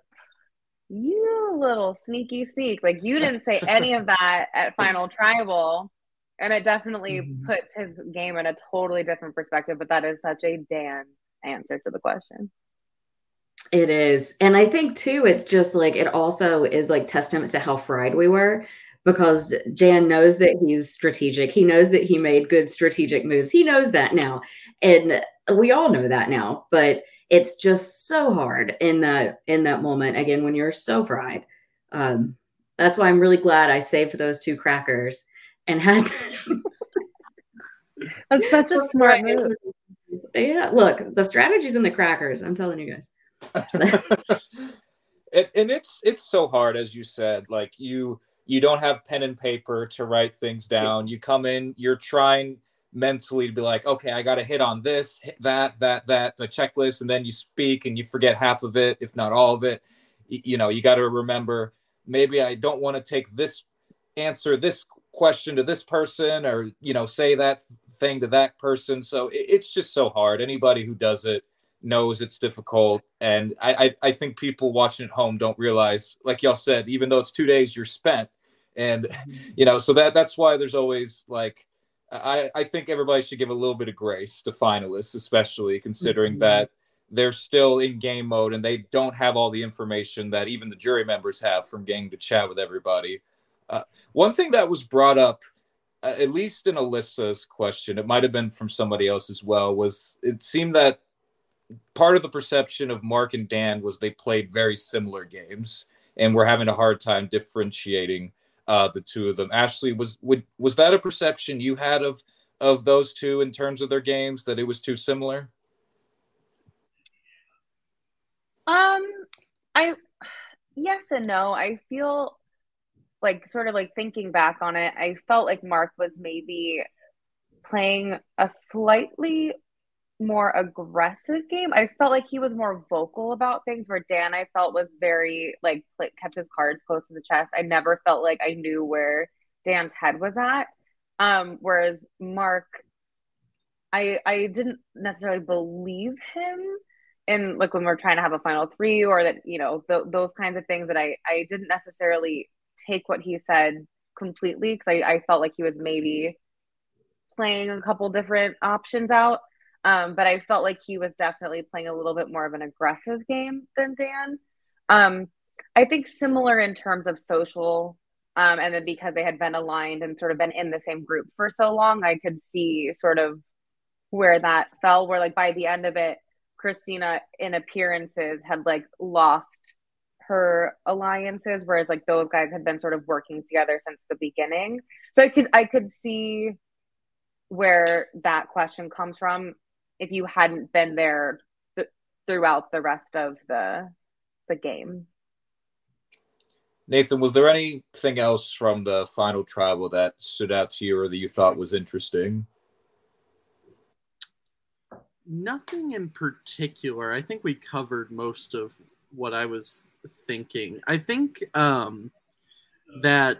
you little sneaky sneak like you didn't say any of that at final tribal and it definitely mm-hmm. puts his game in a totally different perspective but that is such a dan answer to the question. It is. And I think too, it's just like it also is like testament to how fried we were because Dan knows that he's strategic. He knows that he made good strategic moves. He knows that now. And we all know that now, but it's just so hard in that in that moment again when you're so fried. Um that's why I'm really glad I saved those two crackers and had That's such a smart move yeah, look, the strategy's in the crackers. I'm telling you guys. and, and it's it's so hard, as you said. Like you you don't have pen and paper to write things down. You come in, you're trying mentally to be like, okay, I got to hit on this, hit that, that, that, a checklist, and then you speak and you forget half of it, if not all of it. You, you know, you got to remember maybe I don't want to take this answer, this question to this person, or you know, say that thing to that person. So it, it's just so hard. Anybody who does it knows it's difficult. And I, I, I think people watching at home don't realize, like y'all said, even though it's two days you're spent. And mm-hmm. you know, so that that's why there's always like I, I think everybody should give a little bit of grace to finalists, especially considering mm-hmm. that they're still in game mode and they don't have all the information that even the jury members have from getting to chat with everybody. Uh, one thing that was brought up at least in Alyssa's question, it might have been from somebody else as well, was it seemed that part of the perception of Mark and Dan was they played very similar games and we're having a hard time differentiating uh, the two of them. Ashley, was would, was that a perception you had of of those two in terms of their games that it was too similar? Um, I yes and no. I feel like sort of like thinking back on it, I felt like Mark was maybe playing a slightly more aggressive game. I felt like he was more vocal about things where Dan I felt was very like kept his cards close to the chest. I never felt like I knew where Dan's head was at. Um whereas Mark I I didn't necessarily believe him in like when we're trying to have a final 3 or that you know th- those kinds of things that I I didn't necessarily take what he said completely because I, I felt like he was maybe playing a couple different options out. Um, but I felt like he was definitely playing a little bit more of an aggressive game than Dan. Um, I think similar in terms of social, um, and then because they had been aligned and sort of been in the same group for so long, I could see sort of where that fell. Where like by the end of it, Christina in appearances had like lost her alliances whereas like those guys had been sort of working together since the beginning so i could i could see where that question comes from if you hadn't been there th- throughout the rest of the the game Nathan, was there anything else from the final tribal that stood out to you or that you thought was interesting? Nothing in particular. I think we covered most of what I was thinking. I think um, that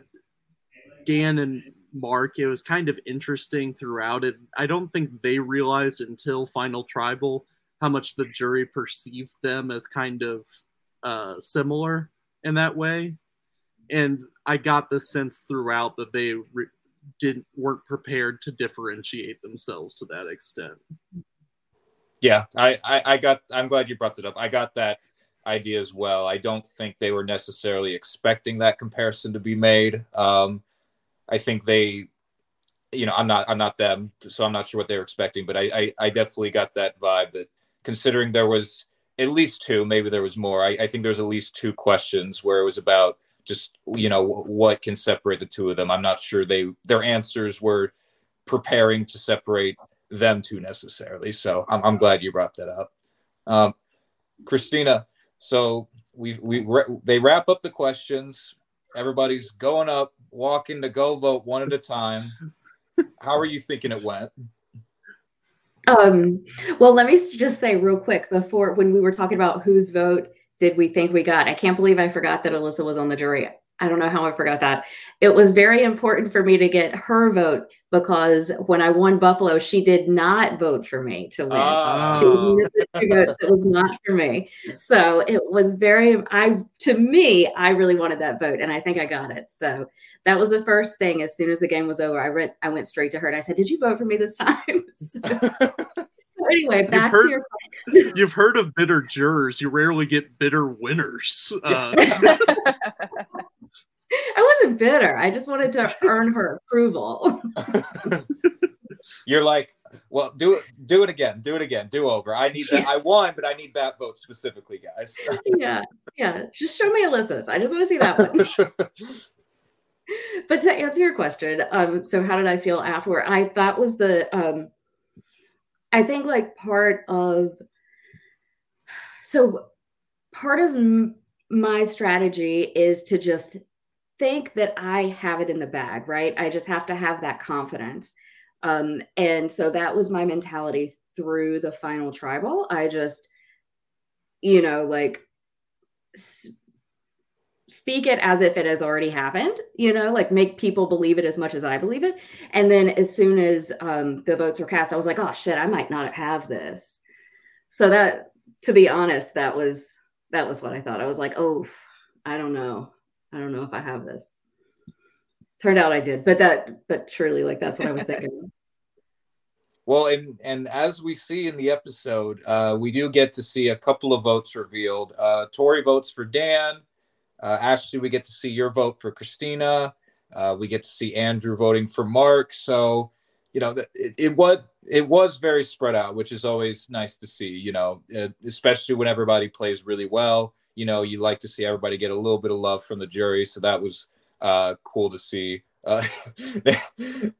Dan and Mark, it was kind of interesting throughout it. I don't think they realized until Final Tribal how much the jury perceived them as kind of uh, similar in that way. And I got the sense throughout that they re- didn't weren't prepared to differentiate themselves to that extent. Yeah, I, I, I got. I'm glad you brought that up. I got that idea as well. I don't think they were necessarily expecting that comparison to be made. Um, I think they, you know, I'm not I'm not them, so I'm not sure what they were expecting, but I, I, I definitely got that vibe that considering there was at least two, maybe there was more. I, I think there's at least two questions where it was about just you know what can separate the two of them. I'm not sure they their answers were preparing to separate them two necessarily. So I'm, I'm glad you brought that up, um, Christina. So we we they wrap up the questions. Everybody's going up, walking to go vote one at a time. How are you thinking it went? Um, well, let me just say real quick before when we were talking about whose vote did we think we got, I can't believe I forgot that Alyssa was on the jury. I don't know how I forgot that. It was very important for me to get her vote because when I won Buffalo, she did not vote for me to win. Oh. She votes. It was not for me. So it was very I to me, I really wanted that vote and I think I got it. So that was the first thing. As soon as the game was over, I went I went straight to her and I said, Did you vote for me this time? so, anyway, back heard, to your You've heard of bitter jurors. You rarely get bitter winners. Uh, I wasn't bitter. I just wanted to earn her approval. You're like, well, do it, do it again, do it again, do over. I need that. I won, but I need that vote specifically, guys. yeah, yeah. Just show me Alyssa's. I just want to see that one. but to answer your question, um, so how did I feel afterward? I that was the um, I think like part of so part of m- my strategy is to just think that I have it in the bag, right? I just have to have that confidence. Um, and so that was my mentality through the final tribal. I just, you know, like speak it as if it has already happened, you know, like make people believe it as much as I believe it. And then as soon as um, the votes were cast, I was like, oh shit, I might not have this. So that, to be honest, that was that was what I thought. I was like, oh, I don't know. I don't know if I have this. Turned out I did, but that, but truly, like that's what I was thinking. well, and and as we see in the episode, uh, we do get to see a couple of votes revealed. Uh, Tori votes for Dan. Uh, Ashley, we get to see your vote for Christina. Uh, we get to see Andrew voting for Mark. So, you know, it, it was it was very spread out, which is always nice to see. You know, especially when everybody plays really well you know, you like to see everybody get a little bit of love from the jury. So that was uh, cool to see. Uh,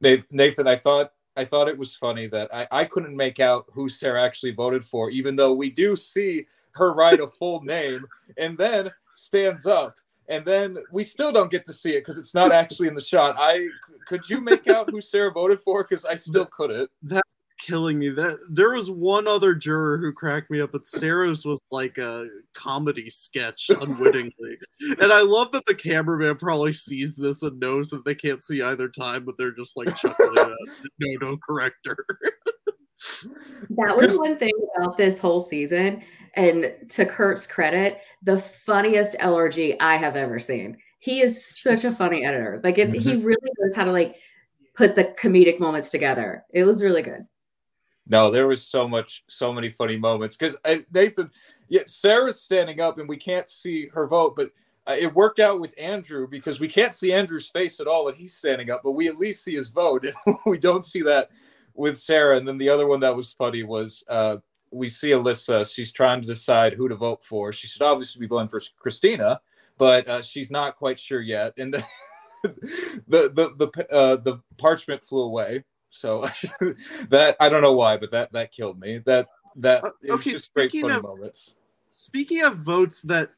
Nathan, I thought I thought it was funny that I, I couldn't make out who Sarah actually voted for, even though we do see her write a full name and then stands up. And then we still don't get to see it because it's not actually in the shot. I could you make out who Sarah voted for? Because I still couldn't. That killing me. That there was one other juror who cracked me up, but Sarah's was like a comedy sketch unwittingly. and I love that the cameraman probably sees this and knows that they can't see either time, but they're just like chuckling at no, don't correct her. that was one thing about this whole season. And to Kurt's credit, the funniest LRG I have ever seen. He is such a funny editor. Like it, mm-hmm. he really knows how to like put the comedic moments together. It was really good. No, there was so much, so many funny moments because uh, Nathan, yeah, Sarah's standing up and we can't see her vote, but uh, it worked out with Andrew because we can't see Andrew's face at all when he's standing up, but we at least see his vote. we don't see that with Sarah. And then the other one that was funny was uh, we see Alyssa. She's trying to decide who to vote for. She should obviously be voting for Christina, but uh, she's not quite sure yet. And the the the the, uh, the parchment flew away so that I don't know why, but that that killed me. That that uh, okay. speaking of moments. speaking of votes that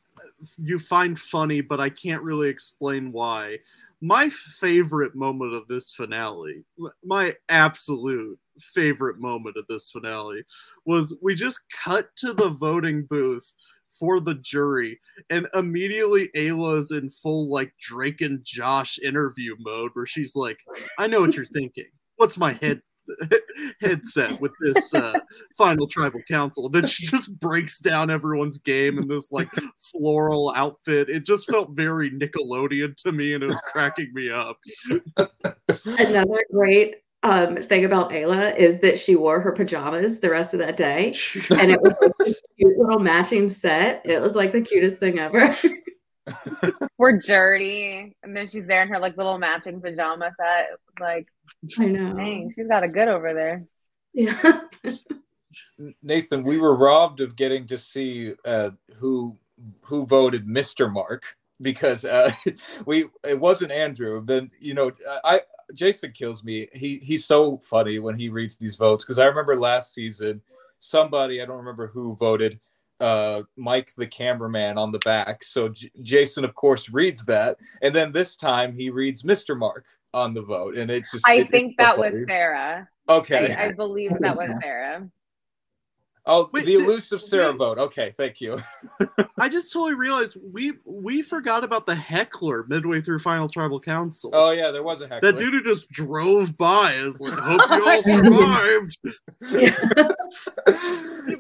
you find funny, but I can't really explain why. My favorite moment of this finale, my absolute favorite moment of this finale, was we just cut to the voting booth for the jury, and immediately Ayla's in full like Drake and Josh interview mode, where she's like, "I know what you're thinking. What's my head headset with this uh, final tribal council that just breaks down everyone's game in this like floral outfit. It just felt very Nickelodeon to me, and it was cracking me up. Another great um, thing about Ayla is that she wore her pajamas the rest of that day, and it was like a cute little matching set. It was like the cutest thing ever. We're dirty, and then she's there in her like little matching pajama set. It was like I know. Dang, she's got a good over there. Yeah. Nathan, we were robbed of getting to see uh, who who voted Mr. Mark because uh, we it wasn't Andrew. Then you know, I Jason kills me. He he's so funny when he reads these votes because I remember last season somebody I don't remember who voted uh, Mike the cameraman on the back. So J- Jason of course reads that, and then this time he reads Mr. Mark on the vote, and it's just. I it, think that was Sarah. Okay. I, I believe that was Sarah. Oh, Wait, the did- elusive Sarah wait. vote. Okay, thank you. I just totally realized we we forgot about the heckler midway through Final Tribal Council. Oh yeah, there was a heckler. that dude who just drove by is like, hope you all survived.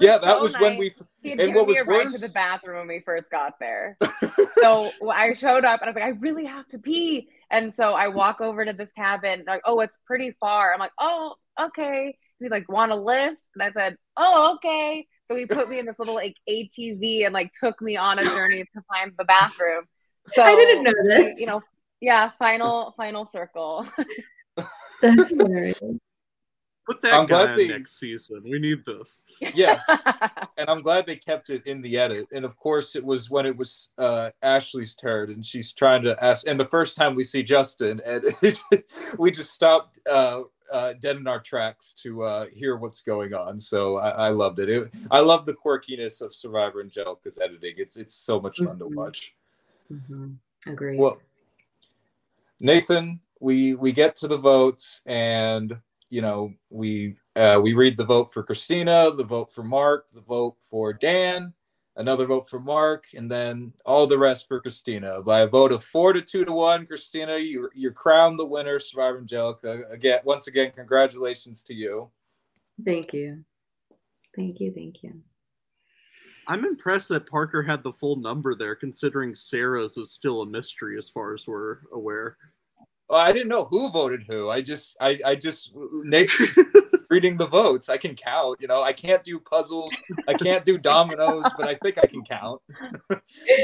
yeah, that so was when we. He had And given what me was a ride to the bathroom when we first got there. so I showed up and I was like, I really have to pee. And so I walk over to this cabin. Like, oh, it's pretty far. I'm like, oh, okay. He's like, want a lift? And I said, oh, okay. So he put me in this little like ATV and like took me on a journey to find the bathroom. So I didn't know this. You know, yeah, final final circle. That's hilarious. Put that I'm guy glad on they- next season. We need this. Yes, and I'm glad they kept it in the edit. And of course, it was when it was uh, Ashley's turn, and she's trying to ask. And the first time we see Justin, and we just stopped uh, uh, dead in our tracks to uh, hear what's going on. So I, I loved it. it. I love the quirkiness of Survivor and Angelica's editing. It's it's so much fun to Mhm. watch. Mhm. Agreed. Well, Nathan, we we get to the votes, and you know we uh, we read the vote for Christina, the vote for Mark, the vote for Dan, another vote for Mark, and then all the rest for Christina. By a vote of four to two to one, Christina, you you're crowned the winner, Survivor Angelica. Again, once again, congratulations to you. thank you. Thank you. Thank you. I'm impressed that Parker had the full number there, considering Sarah's is still a mystery as far as we're aware. Well, I didn't know who voted who. I just I I just Nate reading the votes. I can count. You know, I can't do puzzles. I can't do dominoes, but I think I can count.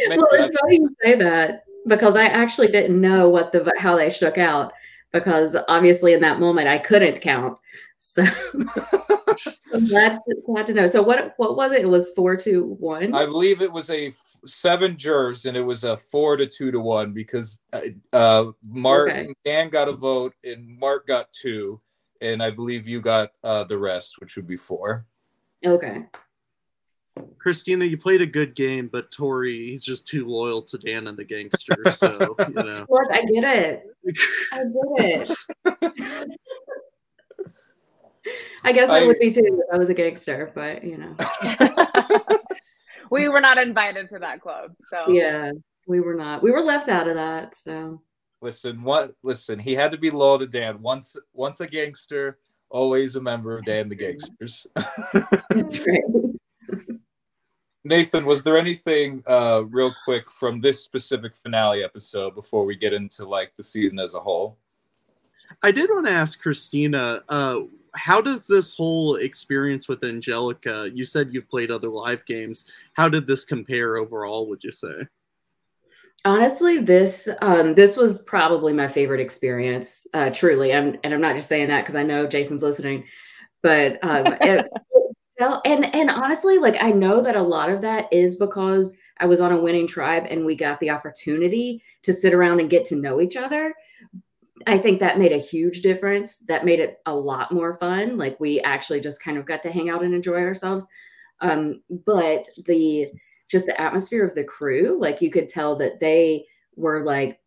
Well, it's funny you say that because I actually didn't know what the how they shook out because obviously in that moment I couldn't count. So I'm glad to, glad to know. So what what was it? It was four to one. I believe it was a f- seven jurors, and it was a four to two to one because uh, uh, Mark Okay. Dan got a vote, and Mark got two, and I believe you got uh, the rest, which would be four. okay. Christina, you played a good game, but Tori, he's just too loyal to Dan and the gangster. So, you know. Look, I get it. I get it. I guess I, I- would be too if I was a gangster, but you know, we were not invited to that club. So yeah, we were not. We were left out of that. So Listen, what? Listen, he had to be loyal to Dan. Once, once a gangster, always a member of Dan the Gangsters. that's right. Nathan, was there anything uh, real quick from this specific finale episode before we get into like the season as a whole? I did want to ask Christina, uh, how does this whole experience with Angelica? You said you've played other live games. How did this compare overall? Would you say? Honestly, this um, this was probably my favorite experience. Uh, truly, I'm, and I'm not just saying that because I know Jason's listening, but um, it, well, and and honestly, like I know that a lot of that is because I was on a winning tribe and we got the opportunity to sit around and get to know each other. I think that made a huge difference. That made it a lot more fun. Like we actually just kind of got to hang out and enjoy ourselves. Um, but the just the atmosphere of the crew. Like you could tell that they were like,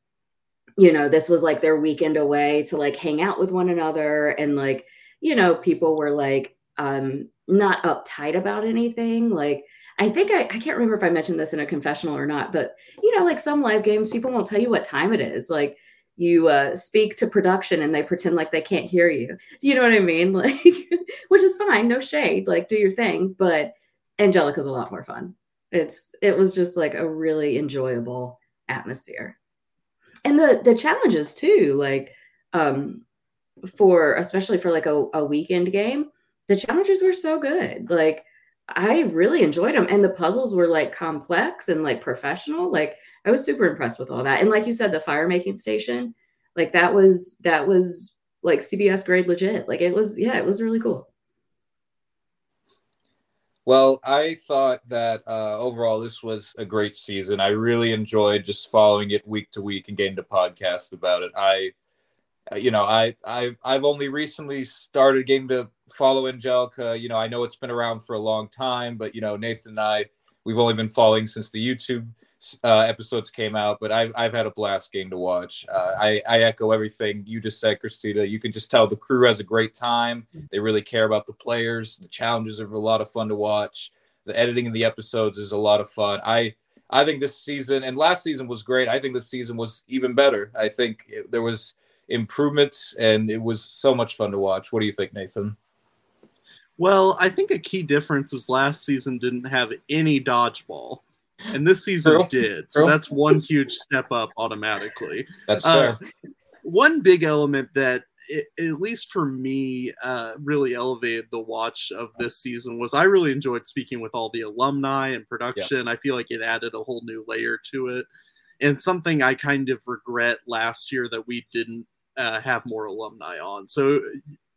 you know, this was like their weekend away to like hang out with one another. And like, you know, people were like um not uptight about anything. Like I think I, I can't remember if I mentioned this in a confessional or not, but you know, like some live games, people won't tell you what time it is. Like you uh, speak to production and they pretend like they can't hear you. You know what I mean? Like, which is fine, no shade. Like, do your thing. But Angelica's a lot more fun. It's it was just like a really enjoyable atmosphere, and the the challenges too. Like, um, for especially for like a, a weekend game, the challenges were so good. Like I really enjoyed them. And the puzzles were like complex and like professional. Like I was super impressed with all that. And like you said, the fire making station, like that was that was like CBS grade legit. Like it was, yeah, it was really cool. Well, I thought that uh, overall this was a great season. I really enjoyed just following it week to week and getting to podcast about it. I uh, you know, I I I've only recently started getting to follow Angelica. You know, I know it's been around for a long time, but you know, Nathan and I we've only been following since the YouTube uh, episodes came out. But I've I've had a blast game to watch. Uh, I I echo everything you just said, Christina. You can just tell the crew has a great time. They really care about the players. The challenges are a lot of fun to watch. The editing of the episodes is a lot of fun. I I think this season and last season was great. I think this season was even better. I think it, there was improvements, and it was so much fun to watch. What do you think, Nathan? Well, I think a key difference is last season didn't have any dodgeball, and this season did. So that's one huge step up automatically. That's uh, fair. One big element that it, at least for me, uh, really elevated the watch of this season was I really enjoyed speaking with all the alumni and production. Yeah. I feel like it added a whole new layer to it. And something I kind of regret last year that we didn't uh, have more alumni on. So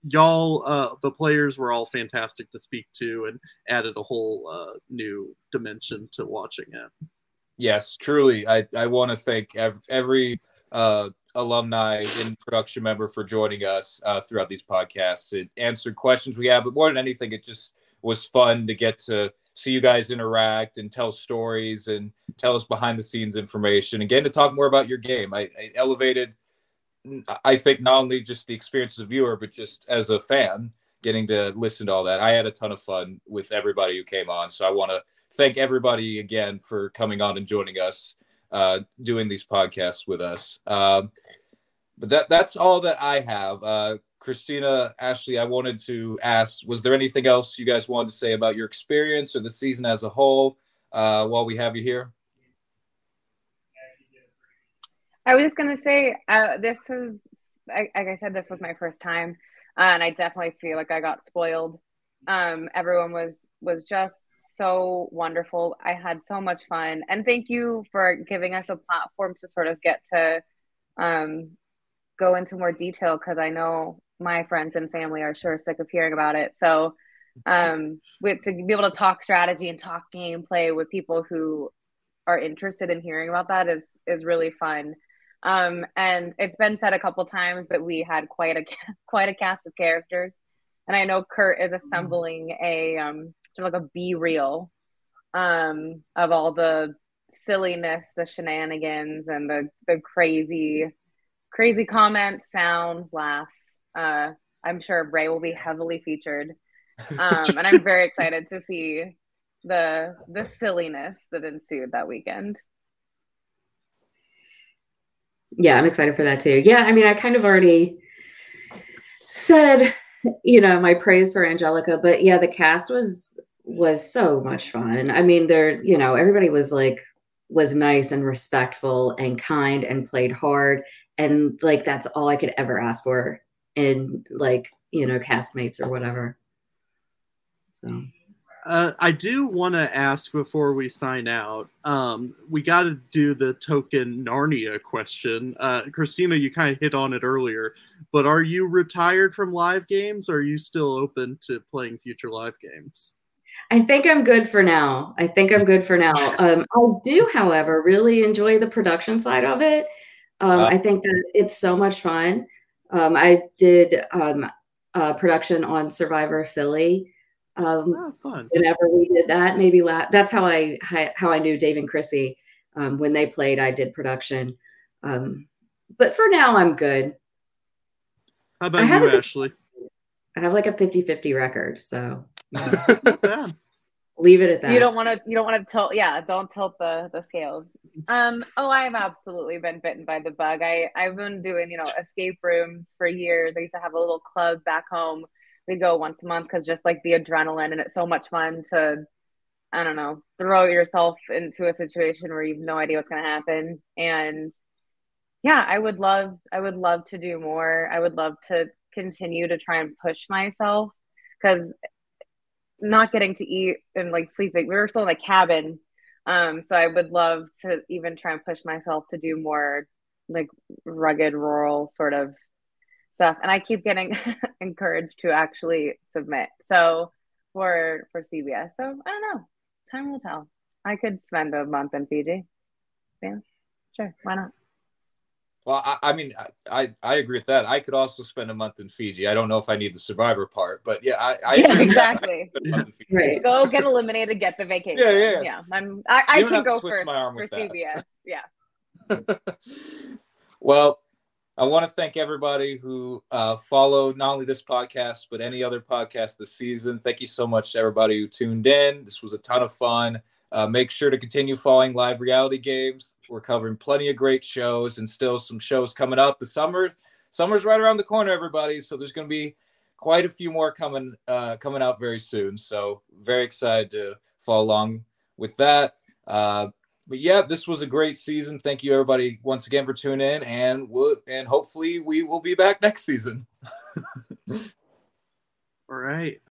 y'all, uh, the players were all fantastic to speak to and added a whole uh, new dimension to watching it. Yes, truly. I, I want to thank every uh, alumni and production member for joining us uh, throughout these podcasts. It answered questions we have, but more than anything, it just was fun to get to see you guys interact and tell stories and tell us behind the scenes information. Again, to talk more about your game. I, I elevated I think not only just the experience as a viewer, but just as a fan, getting to listen to all that. I had a ton of fun with everybody who came on. So I want to thank everybody again for coming on and joining us, uh, doing these podcasts with us. Um, but that that's all that I have. Uh, Christina, Ashley, I wanted to ask: Was there anything else you guys wanted to say about your experience or the season as a whole uh, while we have you here? I was just gonna say, uh, this is like I said, this was my first time, uh, and I definitely feel like I got spoiled. Um, everyone was was just so wonderful. I had so much fun, and thank you for giving us a platform to sort of get to um, go into more detail because I know my friends and family are sure sick of hearing about it. So, um, with to be able to talk strategy and talk gameplay with people who are interested in hearing about that is is really fun. Um, and it's been said a couple times that we had quite a quite a cast of characters, and I know Kurt is assembling a um, sort of like a BeReal um, of all the silliness, the shenanigans, and the the crazy crazy comments, sounds, laughs. Uh, I'm sure Ray will be heavily featured, um, and I'm very excited to see the the silliness that ensued that weekend yeah, I'm excited for that too. Yeah, I mean, I kind of already said, you know, my praise for Angelica, but yeah, the cast was was so much fun. I mean, there, you know, everybody was like was nice and respectful and kind and played hard and like that's all I could ever ask for in like, you know, castmates or whatever. So uh, I do want to ask before we sign out. Um, we got to do the token Narnia question. Uh, Christina, you kind of hit on it earlier, but are you retired from live games? Or are you still open to playing future live games? I think I'm good for now. I think I'm good for now. Um, I do, however, really enjoy the production side of it. Um, uh, I think that it's so much fun. Um, I did um, production on Survivor Philly Um, Oh, whenever we did that, maybe la- that's how I how I knew Dave and Chrissy. Um, when they played, I did production. Um, but for now, I'm good. How about have you, a good- Ashley? I have like a 50-50 record, so Not bad. leave it at that. You don't want to. You don't want to tilt. Yeah, don't tilt the the scales. Um. Oh, I've absolutely been bitten by the bug. I I've been doing you know escape rooms for years. I used to have a little club back home. We go once a month because just like the adrenaline and it's so much fun to, I don't know, throw yourself into a situation where you have no idea what's going to happen. And yeah, I would love. I would love to do more. I would love to continue to try and push myself because not getting to eat and like sleeping. We were still in a cabin. Um, so I would love to even try and push myself to do more like rugged rural sort of stuff. And I keep getting encouraged to actually submit. So for for CBS. So I don't know. Time will tell. I could spend a month in Fiji. Yeah. Sure. Why not? Well, I, I mean, I, I I agree with that. I could also spend a month in Fiji. I don't know if I need the survivor part, but yeah, I, I Yeah, agree. I exactly. could spend a month in Fiji. Right. Go get eliminated, get the vacation. Yeah, yeah. Yeah. I'm I, I can go for, my arm for with that. CBS. Yeah. well, I want to thank everybody who uh, followed not only this podcast, but any other podcast this season. Thank you so much to everybody who tuned in. This was a ton of fun. Uh, make sure to continue following live reality games. We're covering plenty of great shows and still some shows coming up. The summer, summer's right around the corner, everybody. So there's going to be quite a few more coming uh, coming out very soon. So very excited to follow along with that. Uh, but yeah, this was a great season. Thank you everybody once again for tuning in, and we'll, and hopefully we will be back next season. All right.